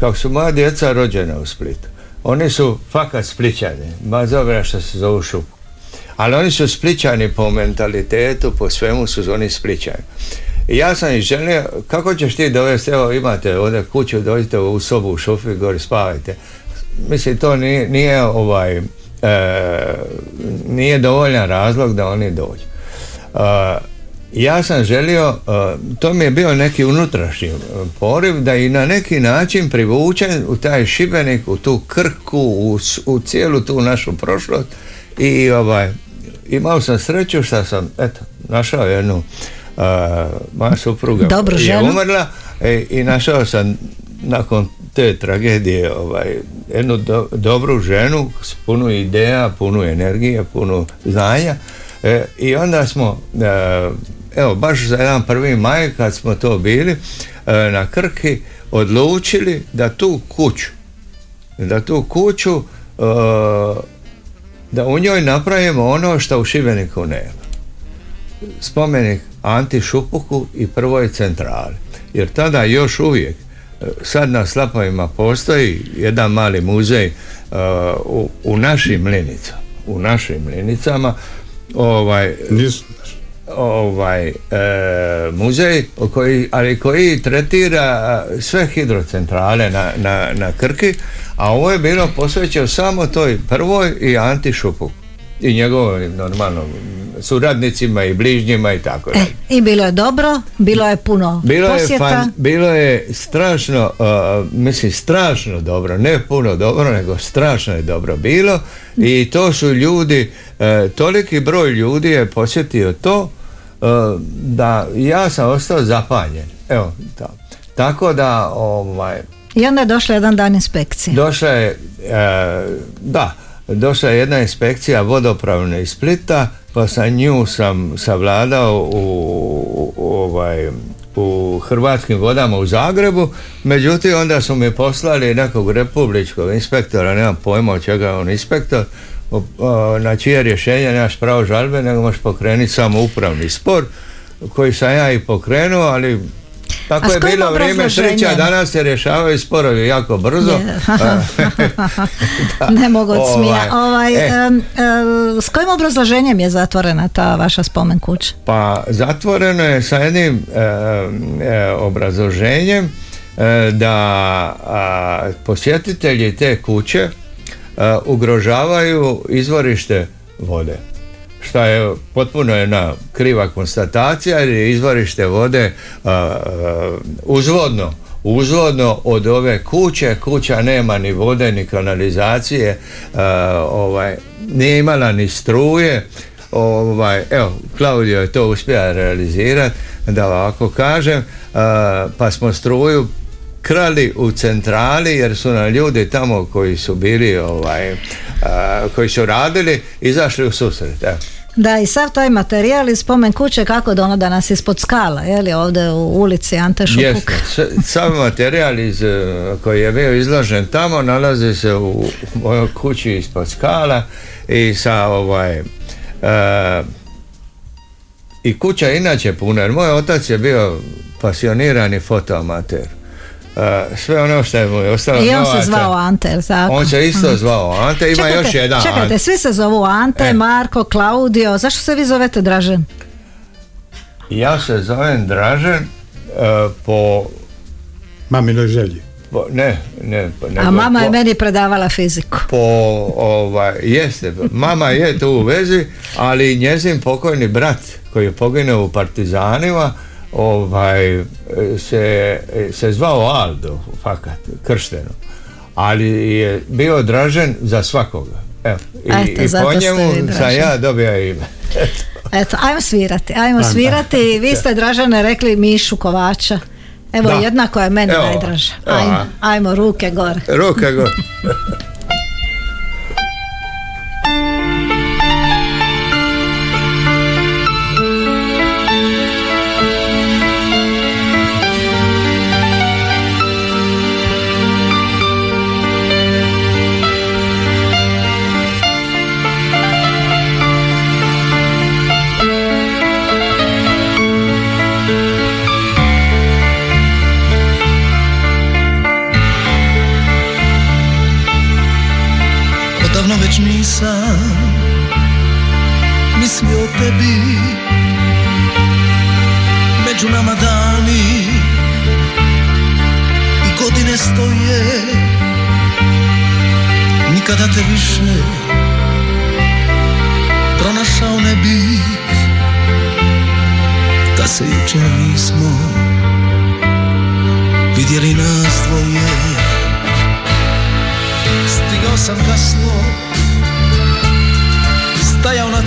Kako su moja djeca rođena u Splitu. Oni su fakat splićani, bez obzira što se zovu šup. Ali oni su splićani po mentalitetu, po svemu su oni splićani. I ja sam ih želio, kako ćeš ti dovesti, evo imate ovdje kuću, dođite u sobu u šufi, gori spavajte. Mislim, to nije, ovaj, e, nije dovoljan razlog da oni dođu. Ja sam želio, e, to mi je bio neki unutrašnji e, poriv da i na neki način privučem u taj Šibenik, u tu Krku, u, u cijelu tu našu prošlost i ovaj, imao sam sreću što sam eto, našao jednu e, moja supruga Dobru je ženu. umrla e, i našao sam nakon te tragedije ovaj, jednu do- dobru ženu s puno ideja, puno energije, puno znanja e, i onda smo e, evo baš za jedan prvi maj kad smo to bili e, na Krki odlučili da tu kuću da tu kuću e, da u njoj napravimo ono što u Šibeniku nema spomenik Anti Šupuku i prvoj centrali. Jer tada još uvijek, e, sad na Slapovima postoji jedan mali muzej u, u našim mlinicama. U našim mlinicama ovaj, Nisu, ovaj e, muzej koji, ali koji tretira e, sve hidrocentrale na, na, na Krki, a ovo je bilo posvećeno samo toj prvoj i Anti Šupuku i njegovim normalno suradnicima i bližnjima i tako E, dalje. I bilo je dobro, bilo je puno Bilo je, posjeta. fan, bilo je strašno, uh, mislim strašno dobro, ne puno dobro, nego strašno je dobro bilo i to su ljudi, uh, toliki broj ljudi je posjetio to uh, da ja sam ostao zapanjen. Evo, ta- tako da ovaj, I onda je došla jedan dan inspekcije. Došla je, e, da, došla je jedna inspekcija vodopravna iz Splita, pa sa nju sam savladao u, u- ovaj, u Hrvatskim vodama u Zagrebu, međutim onda su mi poslali nekog republičkog inspektora, nemam pojma od čega je on inspektor, na čije rješenje nemaš pravo žalbe, nego možeš pokrenuti samo upravni spor, koji sam ja i pokrenuo, ali tako je bilo vrijeme sreća, danas se rješavaju sporovi jako brzo. [laughs] [laughs] Da. ne mogu od Ovaj, smija. Ovaj, e. em, em, s kojim obrazloženjem je zatvorena ta vaša spomen kuća? Pa zatvoreno je sa jednim e, e, obrazloženjem e, da a, posjetitelji te kuće e, ugrožavaju izvorište vode. Što je potpuno jedna kriva konstatacija jer je izvorište vode a, a, uzvodno uzvodno od ove kuće. Kuća nema ni vode ni kanalizacije ovaj, nije imala ni struje. Ovaj, evo, Klaudio je to uspio realizirati da ovako kažem. Pa smo struju krali u centrali jer su nam ljudi tamo koji su bili ovaj, koji su radili izašli u susret evo. Da, i sav taj materijal iz spomen kuće kako da ono da nas ispod skala, je li ovdje u ulici Ante Šupuk? Sav materijal iz, e, koji je bio izložen tamo nalazi se u mojoj kući ispod skala i sa ovaj uh, i kuća inače puna, jer moj otac je bio pasionirani fotoamater. Uh, sve ono što je mu je ostalo I on novaca, se zvao Ante, tako? On se isto zvao Ante, ima čekajte, još jedan Čekajte, Ante. svi se zovu Ante, E. Marko, Klaudio, zašto se vi zovete Dražen? Ja se zovem Dražen uh, po, Mamino želji. po ne, ne, po- A nego mama je meni predavala fiziku. po ovaj, jeste, mama je tu u vezi, ali njezin pokojni brat koji je poginuo u partizanima ovaj, se, se zvao Aldo, fakat, kršteno. Ali je bio dražen za svakoga. Evo, i, Eto, i zato po njemu sam ja dobio ime. [laughs] Eto, ajmo svirati, ajmo svirati. Vi ste Dražane rekli Mišu Kovača. Evo, Da. jednako je meni najdraža. Ajmo, ajmo, ruke gore. Ruka go. [laughs]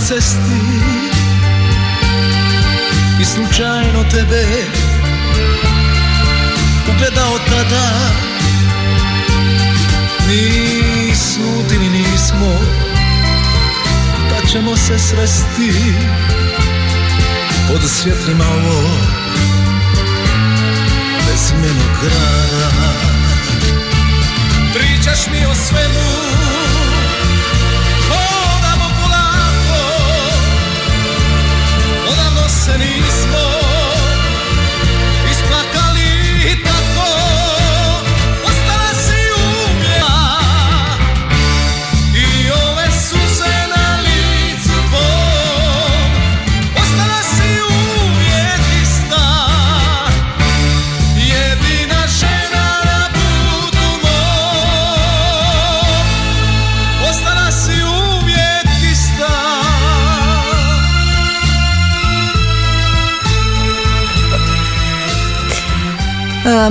cesti I slučajno tebe Ugledao tada. Ni slutili nismo Da ćemo se sresti Pod svjetlima ovog Bezmenog grada Pričaš mi o svemu se nismo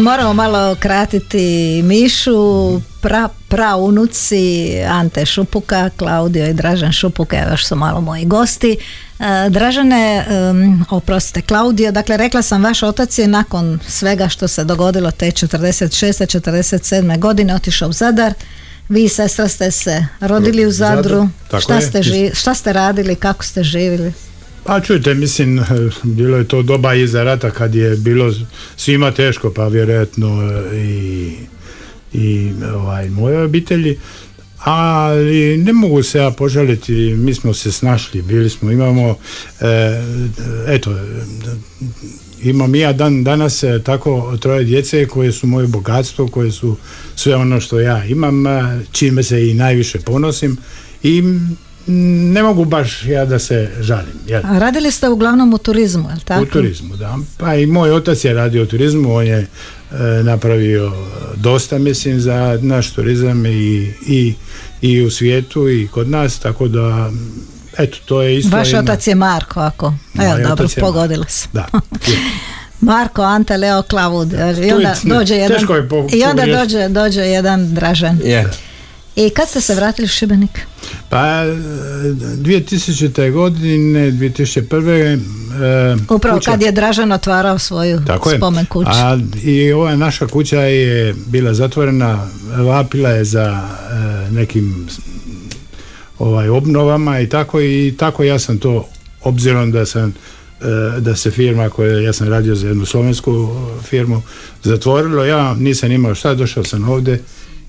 moramo malo kratiti Mišu, pra, praunuci Ante Šupuka, Klaudio i Dražan Šupuk, evo još su malo moji gosti. E, Dražane, oprostite, Klaudio, dakle rekla sam vaš otac je nakon svega što se dogodilo te 46. 47. godine otišao u Zadar. Vi sestra ste se rodili u Zadru. Zadru, šta, ste ži- šta ste radili, kako ste živjeli? Pa čujte, mislim, bilo je to doba iza rata kad je bilo svima teško, pa vjerojatno e, i, i ovaj, moje obitelji, ali ne mogu se ja požaliti, mi smo se snašli, bili smo, imamo, e, eto, imam ja dan danas tako troje djece koje su moje bogatstvo, koje su sve ono što ja imam, čime se i najviše ponosim i ne mogu baš ja da se žalim. Jel? A radili ste uglavnom u turizmu, je li tako? U turizmu, da. Pa i moj otac je radio u turizmu, on je e, napravio dosta mislim za naš turizam i, i, i u svijetu i kod nas tako da eto to je isto Vaš jedna- otac je Marko, ako. Evo, dobro, je pogodila sam. da. [laughs] Marko, Ante, Leo, Klavud. I je onda ne- dođe jedan, teško je po- i onda dođe, dođe jedan Dražan. Je. I kad ste se vratili u Šibenik? Pa e, 2000. godine, 2001. e, Upravo kuća- kad je Dražan otvarao svoju Tako spomen kuću. A i ova naša kuća je bila zatvorena, vapila je za e, nekim ovaj obnovama i tako i tako ja sam to obzirom da sam e, da se firma koja ja sam radio za jednu slovensku firmu zatvorilo, ja nisam imao šta, došao sam ovdje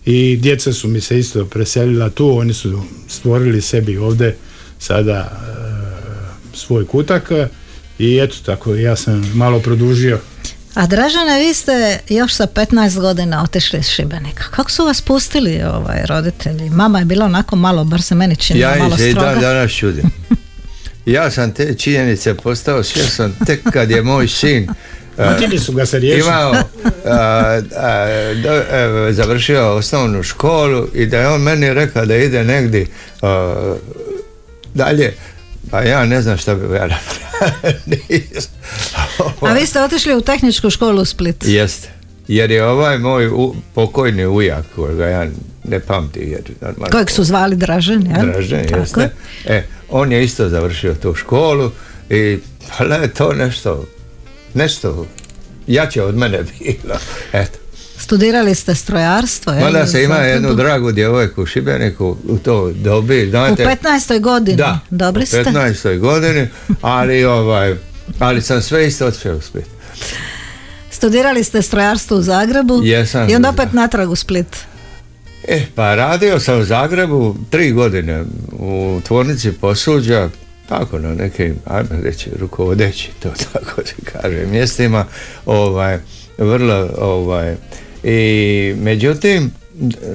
i djeca su mi se isto preselila tu, oni su stvorili sebi ovdje sada e, svoj kutak i eto tako ja sam malo produžio A Dražane, vi ste još sa 15 godina otišli iz Šibenika. Kako su vas pustili ovaj, roditelji? Mama je bila onako malo, bar se meni čini, Ja malo ih se i dan stroga. danas čudim. [laughs] Ja sam te činjenice postao svjestan tek kad je moj sin a, Htjeli su ga se riješiti. imao, [laughs] a, a, do- e, završio osnovnu školu i da je on meni rekao da ide negdje a, dalje, pa ja ne znam šta bi ja napravio. A vi ste otišli u tehničku školu u Split. Jeste. Jer je ovaj moj u, pokojni ujak, kojega ja ne pamtim, jer normalno... Kojeg su zvali Dražen, jel? Dražen, Tako jeste. je. E, on je isto završio tu školu i pa le, to nešto, nešto jače od mene bilo. Eto. Studirali ste strojarstvo, jel? Mada se ima jednu dragu djevojku u Šibeniku u to dobi, U znate. 15. godini. Da, Dobri u ste. 15. godini, ali ovaj, ali sam sve isto otišao u Split. Studirali ste strojarstvo u Zagrebu. Jesam. I onda opet natrag u Split. E, pa radio sam u Zagrebu tri godine u tvornici posuđa, tako na nekim, ajmo reći, rukovodeći, to [laughs] tako se kaže, mjestima, ovaj, vrlo, ovaj, i međutim,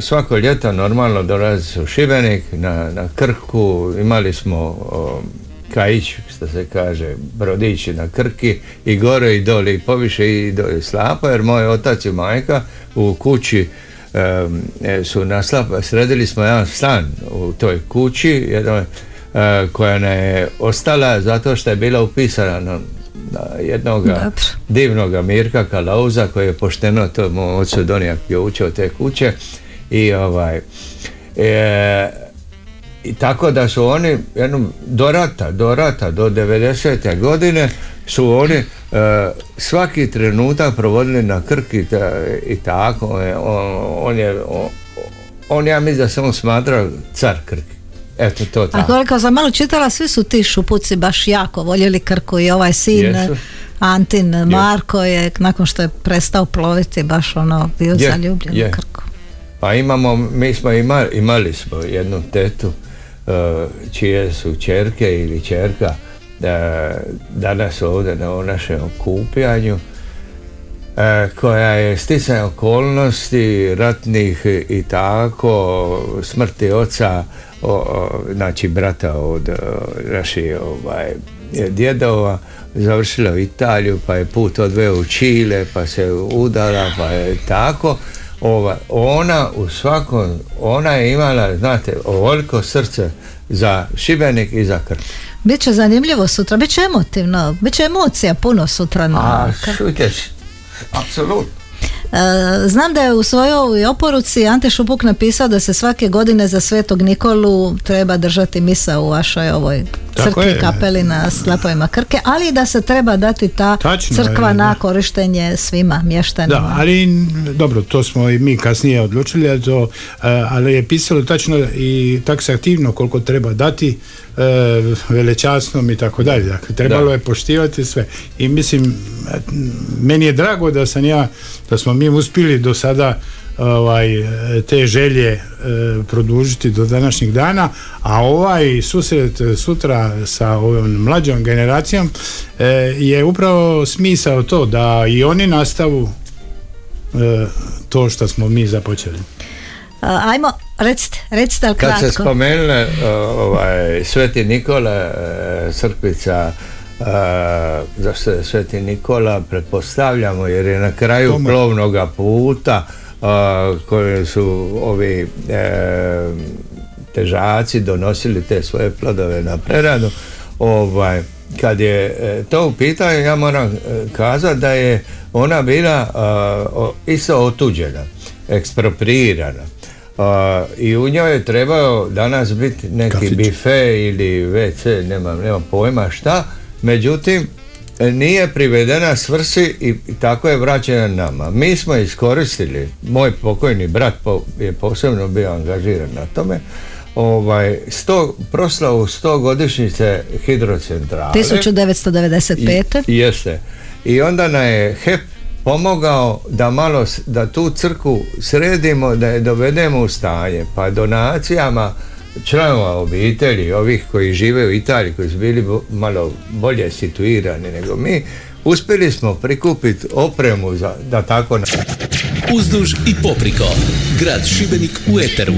svako ljeto normalno dolazi u Šibenik, na, na Krku, imali smo o, kaić, što se kaže, brodići na Krki i gore i dole i poviše i dole. Slapa, jer moj otac i majka u kući e, su naslapa, sredili smo jedan stan u toj kući e, koja ne je ostala zato što je bila upisana na, jednog divnog Mirka Kalauza koji je pošteno to moj ocu ključe od te kuće i ovaj e, i tako da su oni jednom do rata, do rata, do 90. godine su oni e, svaki trenutak provodili na Krki ta- i tako e, on, on je on, on ja mislim da se on smatrao car Krki eto to A tako koliko sam malo čitala, svi su ti šupuci baš jako voljeli Krku i ovaj sin Jesu. Antin Marko je nakon što je prestao ploviti baš ono bio Je, zaljubljen je. u Krku. Pa imamo, mi smo imali, imali smo jednu tetu uh, čije su čerke ili čerka da, danas ovdje na našem okupljanju uh, koja je sticaj okolnosti ratnih i tako smrti oca o, o, znači brata od o, naših ovaj, djedova završila u Italiju pa je put odveo u Čile pa se udala pa je tako. Ova, ona u svakom ona je imala znate ovoliko srce za Šibenik i za Krk. Biće zanimljivo sutra, bit će emotivno, bit će emocija puno sutra. na- a šujte apsolutno. E, Znam da je u svojoj oporuci Ante Šupuk napisao da se svake godine za Svetog Nikolu treba držati misa u vašoj ovoj crkvi je. kapeli na slapovima Krke, ali i da se treba dati ta Tačno je, crkva da. na korištenje svima mještanima. Da, ali dobro, to smo i mi kasnije odlučili, ali, to, e, ali je pisalo tačno i taksativno koliko treba dati e, velečasnom i tako dalje. Dakle, trebalo Da. je poštivati sve. I mislim, meni je drago da sam ja, da smo mi uspjeli do sada ovaj, te želje e, produžiti do današnjeg dana, a ovaj susret e, sutra sa ovom mlađom generacijom e, je upravo smisao to da i oni nastavu to što smo mi započeli. Ajmo, recite, recite ali Kad kratko. se spomenule ovaj, Sveti Nikola, crkvica se Sveti Nikola pretpostavljamo jer je na kraju Tome. plovnoga puta a, koje su ovi e, težaci donosili te svoje plodove na preradu ovaj kad je e, to u pitanju ja moram e, kazati da je ona bila a, o- isto otuđena ekspropriirana a, i u njoj je trebao danas biti neki Kafić. bife ili WC, nemam, nemam pojma šta, međutim e, nije privedena svrsi i, tako je vraćena nama. Mi smo iskoristili, moj pokojni brat po- je posebno bio angažiran na tome, ovaj, sto, proslavu 100 godišnjice hidrocentrale. 1995. I, jeste. I onda nam je HEP pomogao da malo, da tu crku sredimo, da je dovedemo u stanje. Pa donacijama članova obitelji, ovih koji žive u Italiji, koji su bili malo bolje situirani nego mi, uspjeli smo prikupiti opremu za, da tako na- Uzduž i popriko. Grad Šibenik u Eteru.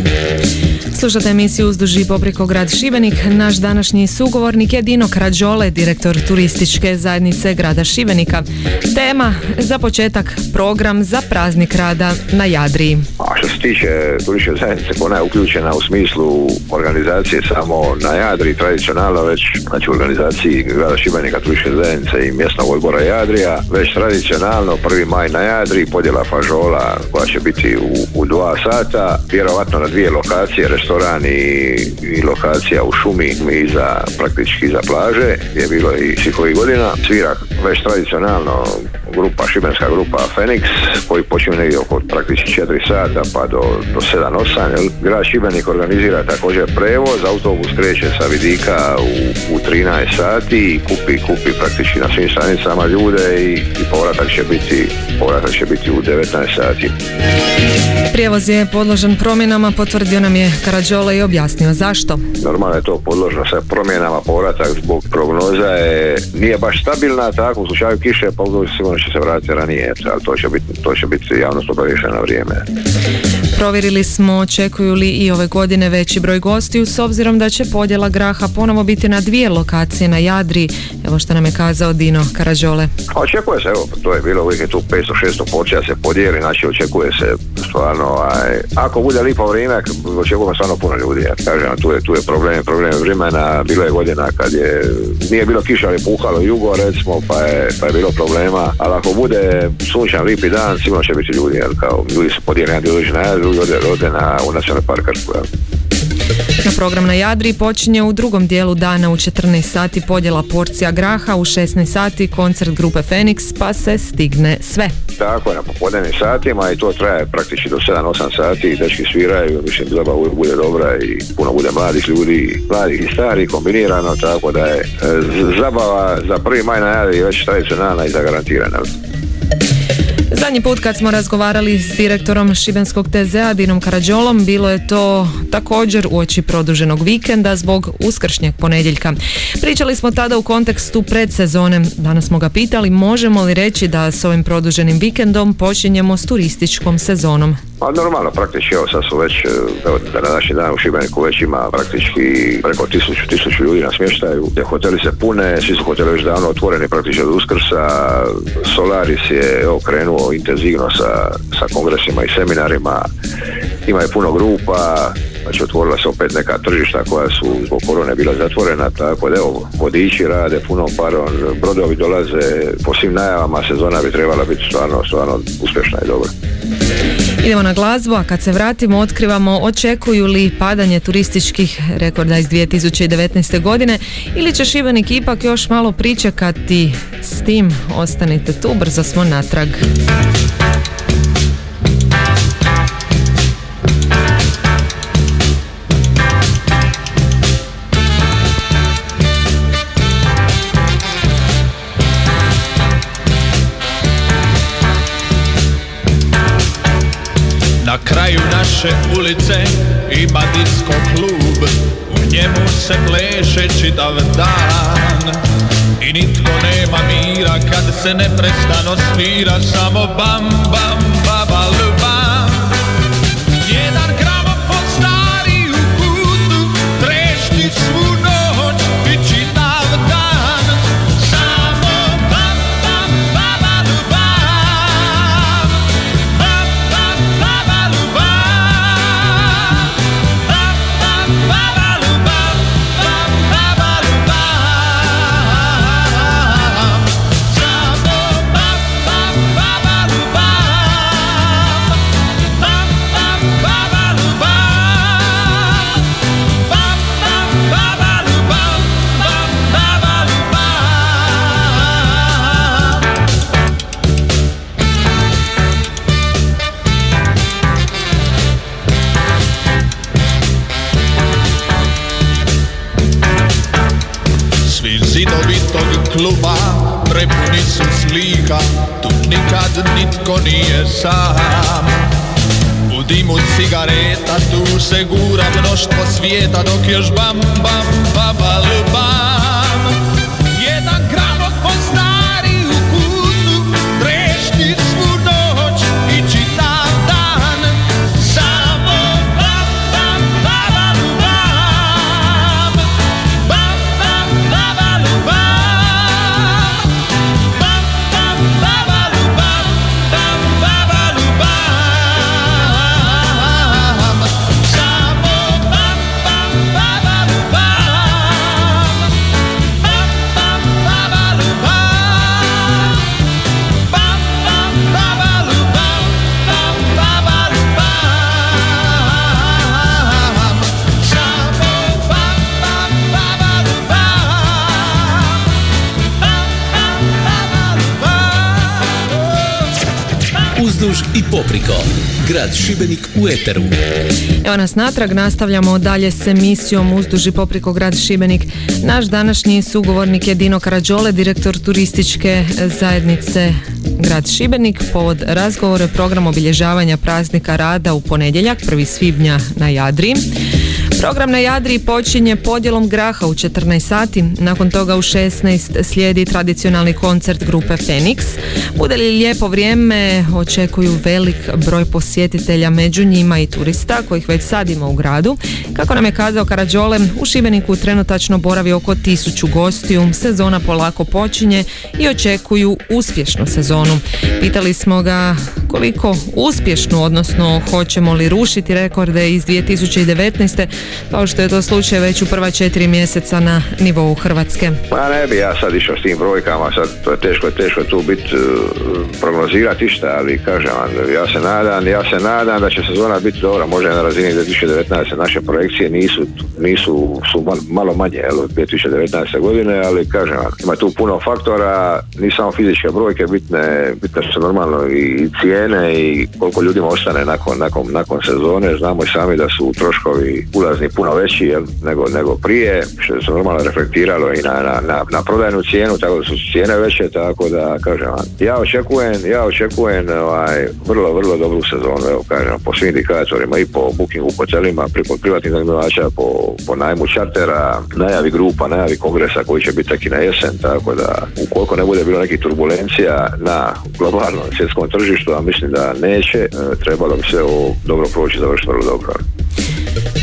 Slušate emisiju Uzduž i popreko grad Šibenik. Naš današnji sugovornik je Dino Krađole, direktor turističke zajednice grada Šibenika. Tema za početak program za praznik rada na Jadriji. A što se tiče turističke zajednice, ona je uključena u smislu organizacije samo na Jadri, tradicionalno već, znači u organizaciji grada Šibenika turističke zajednice i mjesnog odbora Jadrija, već tradicionalno 1. maj na Jadri, podjela fažola koja će biti u, u dva sata, vjerovatno na dvije lokacije, restoran i, i lokacija u šumi iza, praktički iza plaže, je bilo i svih ovih godina. Svira već tradicionalno grupa, šibenska grupa Fenix, koji počinju negdje oko praktički 4 sata pa do, do 7-8. jel? Grad Šibenik organizira također prevoz, autobus kreće sa vidika u, u 13 sati i kupi, kupi praktički na svim stranicama ljude i, i povratak će biti povratak će biti u 19 sati. Prijevoz je podložen promjenama, potvrdio nam je Karađola i objasnio zašto. Normalno je to podložno sa promjenama povratak zbog prognoza je, nije baš stabilna, tako u slučaju kiše pa sigurno će se vratiti ranije, ali to će biti, to će biti javnost obavještena na vrijeme. Provjerili smo očekuju li i ove godine veći broj gostiju s obzirom da će podjela graha ponovo biti na dvije lokacije na Jadri. Evo što nam je kazao Dino Karađole. Očekuje se, evo, to je bilo uvijek je tu 500-600 porcija se podijeli, znači očekuje se stvarno, ovaj, ako bude lipo vrijeme, očekujemo stvarno puno ljudi, ja kažem, tu je, tu je problem, problem vremena, bilo je godina kad je, nije bilo kiša, ali puhalo jugo, recimo, pa je, pa je bilo problema, ali ako bude sunčan, lipi dan, sigurno će biti ljudi, jer kao ljudi se podijeli, na jedan, drugi ode, na, u nacionalni park Kršku, jel. Na program na Jadri počinje u drugom dijelu dana u 14 sati podjela porcija graha, u 16 sati koncert grupe Fenix pa se stigne sve. Tako je, na popodnevnim satima i to traje praktički do 7-8 sati i dečki sviraju, mislim uvijek bude dobra i puno bude mladih ljudi, mladih i starih kombinirano, tako da je e, zabava za prvi maj na Jadri već tradicionalna i zagarantirana. Zadnji put kad smo razgovarali s direktorom Šibenskog TZ-a Dinom Karađolom bilo je to također uoči produženog vikenda zbog uskršnjeg ponedjeljka. Pričali smo tada u kontekstu predsezone. Danas smo ga pitali možemo li reći da s ovim produženim vikendom počinjemo s turističkom sezonom. Pa normalno, praktički evo sad su već, e, evo, da na današnji dan u Šibeniku već ima praktički preko tisuću, tisuću ljudi na smještaju, gdje hoteli se pune, svi su hoteli već davno otvoreni praktički od Uskrsa, Solaris je evo, krenuo intenzivno sa, sa kongresima i seminarima, ima je puno grupa, znači otvorila se opet neka tržišta koja su zbog korone bila zatvorena, tako da evo, vodiči rade puno paron, brodovi dolaze, po svim najavama sezona bi trebala biti stvarno, stvarno uspješna i dobra. Idemo na glazbu, a kad se vratimo otkrivamo očekuju li padanje turističkih rekorda iz 2019. godine ili će Šibenik ipak još malo pričekati s tim. Ostanite tu, brzo smo natrag. Naše ulice ima disko klub U njemu se pleše čitav dan. I nitko nema mira kad se neprestano svira Samo bam bam babal se gura mnoštvo svijeta Dok još bam bam babal bam i popriko. Grad Šibenik u Eteru. Evo nas natrag, nastavljamo dalje s emisijom Uzduži popriko grad Šibenik. Naš današnji sugovornik je Dino Karađole, direktor turističke zajednice grad Šibenik. Povod razgovora je program obilježavanja praznika rada u ponedjeljak, 1. svibnja na Jadri. Program na Jadri počinje podjelom graha u 14 sati, nakon toga u 16 slijedi tradicionalni koncert grupe Phoenix. Bude li lijepo vrijeme, očekuju velik broj posjetitelja, među njima i turista kojih već sad ima u gradu. Kako nam je kazao Karađole, u Šibeniku trenutačno boravi oko tisuću gostiju, sezona polako počinje i očekuju uspješnu sezonu. Pitali smo ga koliko uspješnu, odnosno hoćemo li rušiti rekorde iz 2019. kao što je to slučaj već u prva četiri mjeseca na nivou Hrvatske. Pa ne bi ja sad išao s tim brojkama, sad to je teško, teško tu biti prognozirati išta, ali kažem vam, ja se nadam, ja se nadam da će sezona biti dobra, možda na razini 2019. naše projekcije nisu, nisu su mal- malo manje jel, od 2019. godine, ali kažem vam, ima tu puno faktora, ni samo fizičke brojke, bitne, bitne su normalno i cijene i koliko ljudima ostane nakon, nakon, nakon sezone, znamo i sami da su troškovi ulazni puno veći jel, nego, nego prije, što se normalno reflektiralo i na, na, na, na prodajnu cijenu, tako da su cijene veće, tako da kažem vam, ja očekujem, ja očekujem ovaj, vrlo, vrlo dobru sezonu, evo kažem, po svim indikatorima i po bookingu po hotelima, preko privatnih iznajmljivača, po, po najmu čartera, najavi grupa, najavi kongresa koji će biti tek i na jesen, tako da ukoliko ne bude bilo nekih turbulencija na globalnom svjetskom tržištu, a mislim da neće, e, trebalo bi se ovo dobro proći, završiti vrlo dobro.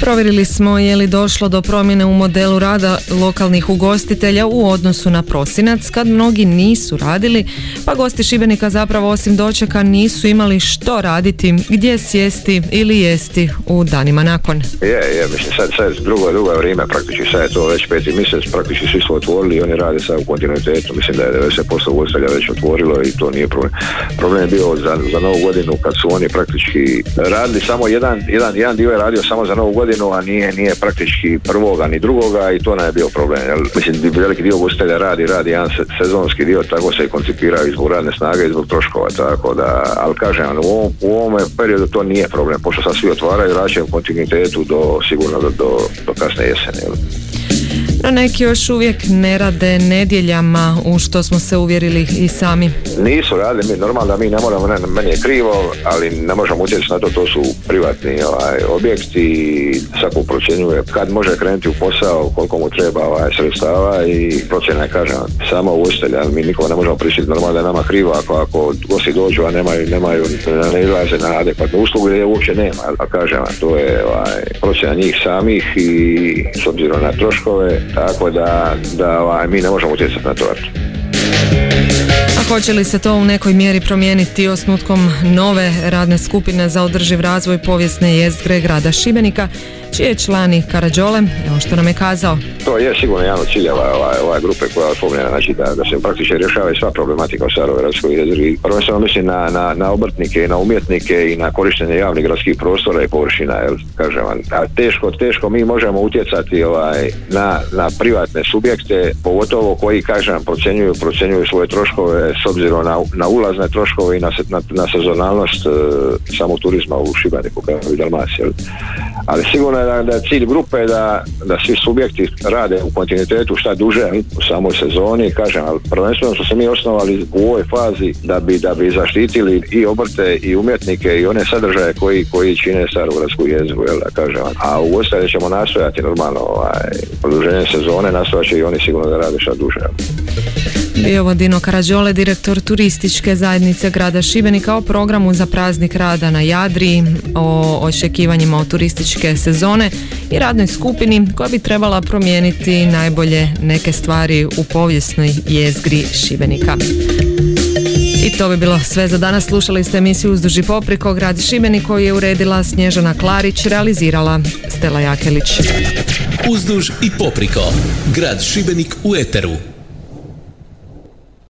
Provjerili smo je li došlo do promjene u modelu rada lokalnih ugostitelja u odnosu na prosinac kad mnogi nisu radili, pa gosti Šibenika zapravo osim dočeka nisu imali što raditi, gdje sjesti ili jesti u danima nakon. Je, je, mislim sad, sad drugo, drugo je vrijeme praktički, sad je to već peti mjesec, praktički svi su otvorili i oni rade sad u kontinuitetu, mislim da je 90% ugostitelja već otvorilo i to nije problem. Problem je bio za, za novu godinu kad su oni praktički radili samo jedan, jedan, jedan dio je radio samo za novu godinu, a nije, nije praktički prvoga ni drugoga i to nam je bio problem. Jel? Mislim, veliki dio ugostitelja radi, radi jedan se- sezonski dio, tako se i koncipiraju zbog radne snage i zbog troškova, tako da, ali kažem, u ovom, u ovome periodu to nije problem, pošto sad svi otvaraju, u kontinuitetu do, sigurno do, do, do kasne jesene. Jel? No neki još uvijek ne rade nedjeljama u što smo se uvjerili i sami. Nisu radili, mi normalno da mi ne moramo, ne, meni je krivo, ali ne možemo utjecati na to, to su privatni ovaj, objekti svako procjenjuje kad može krenuti u posao, koliko mu treba ovaj, sredstava i procjena je, kažem, samo ugostitelja, ali mi nikoga ne možemo prisiliti, normalno da nama krivo ako, ako gosti dođu, a nemaju, nemaju ne izlaze na adekvatnu uslugu je uopće nema, a kažem, to je ovaj, procjena njih samih i s obzirom na troškove, tako da, da ovaj, mi ne možemo utjecati na to. A hoće li se to u nekoj mjeri promijeniti osnutkom nove radne skupine za održiv razvoj povijesne jezgre grada Šibenika, čiji je član Karađole, evo što nam je kazao. To je sigurno jedan od ciljeva ove grupe koja je otvorena, znači da, da se praktično rješava i sva problematika u Staroj gradskoj jezgri. Prvenstveno mislim na, na, na obrtnike i na umjetnike i na korištenje javnih gradskih prostora i površina, jel, kažem vam. A teško, teško mi možemo utjecati ovaj, na, na privatne subjekte, pogotovo koji, kažem, procjenjuju, procjenjuju svoje troškove s obzirom na, na ulazne troškove i na, na, na sezonalnost e, turizma u Šibeniku kao i Dalmaciji. Ali sigurno da, da je cilj grupe da, da svi subjekti rade u kontinuitetu šta duže u samoj sezoni, kažem, ali prvenstveno su se mi osnovali u ovoj fazi da bi, da bi zaštitili i obrte i umjetnike i one sadržaje koji, koji čine starogradsku jezgu, jel da kažem. A u ostale ćemo nastojati normalno ovaj, produženje sezone, nastojat i oni sigurno da rade šta duže. Bio ovo Dino Karađole, direktor turističke zajednice grada Šibenika o programu za praznik rada na Jadri, o očekivanjima od turističke sezone i radnoj skupini koja bi trebala promijeniti najbolje neke stvari u povijesnoj jezgri Šibenika. I to bi bilo sve za danas. Slušali ste emisiju Uzduži popriko grad Šibenik koju je uredila Snježana Klarić, realizirala Stela Jakelić. Uzduž i popriko. Grad Šibenik u Eteru.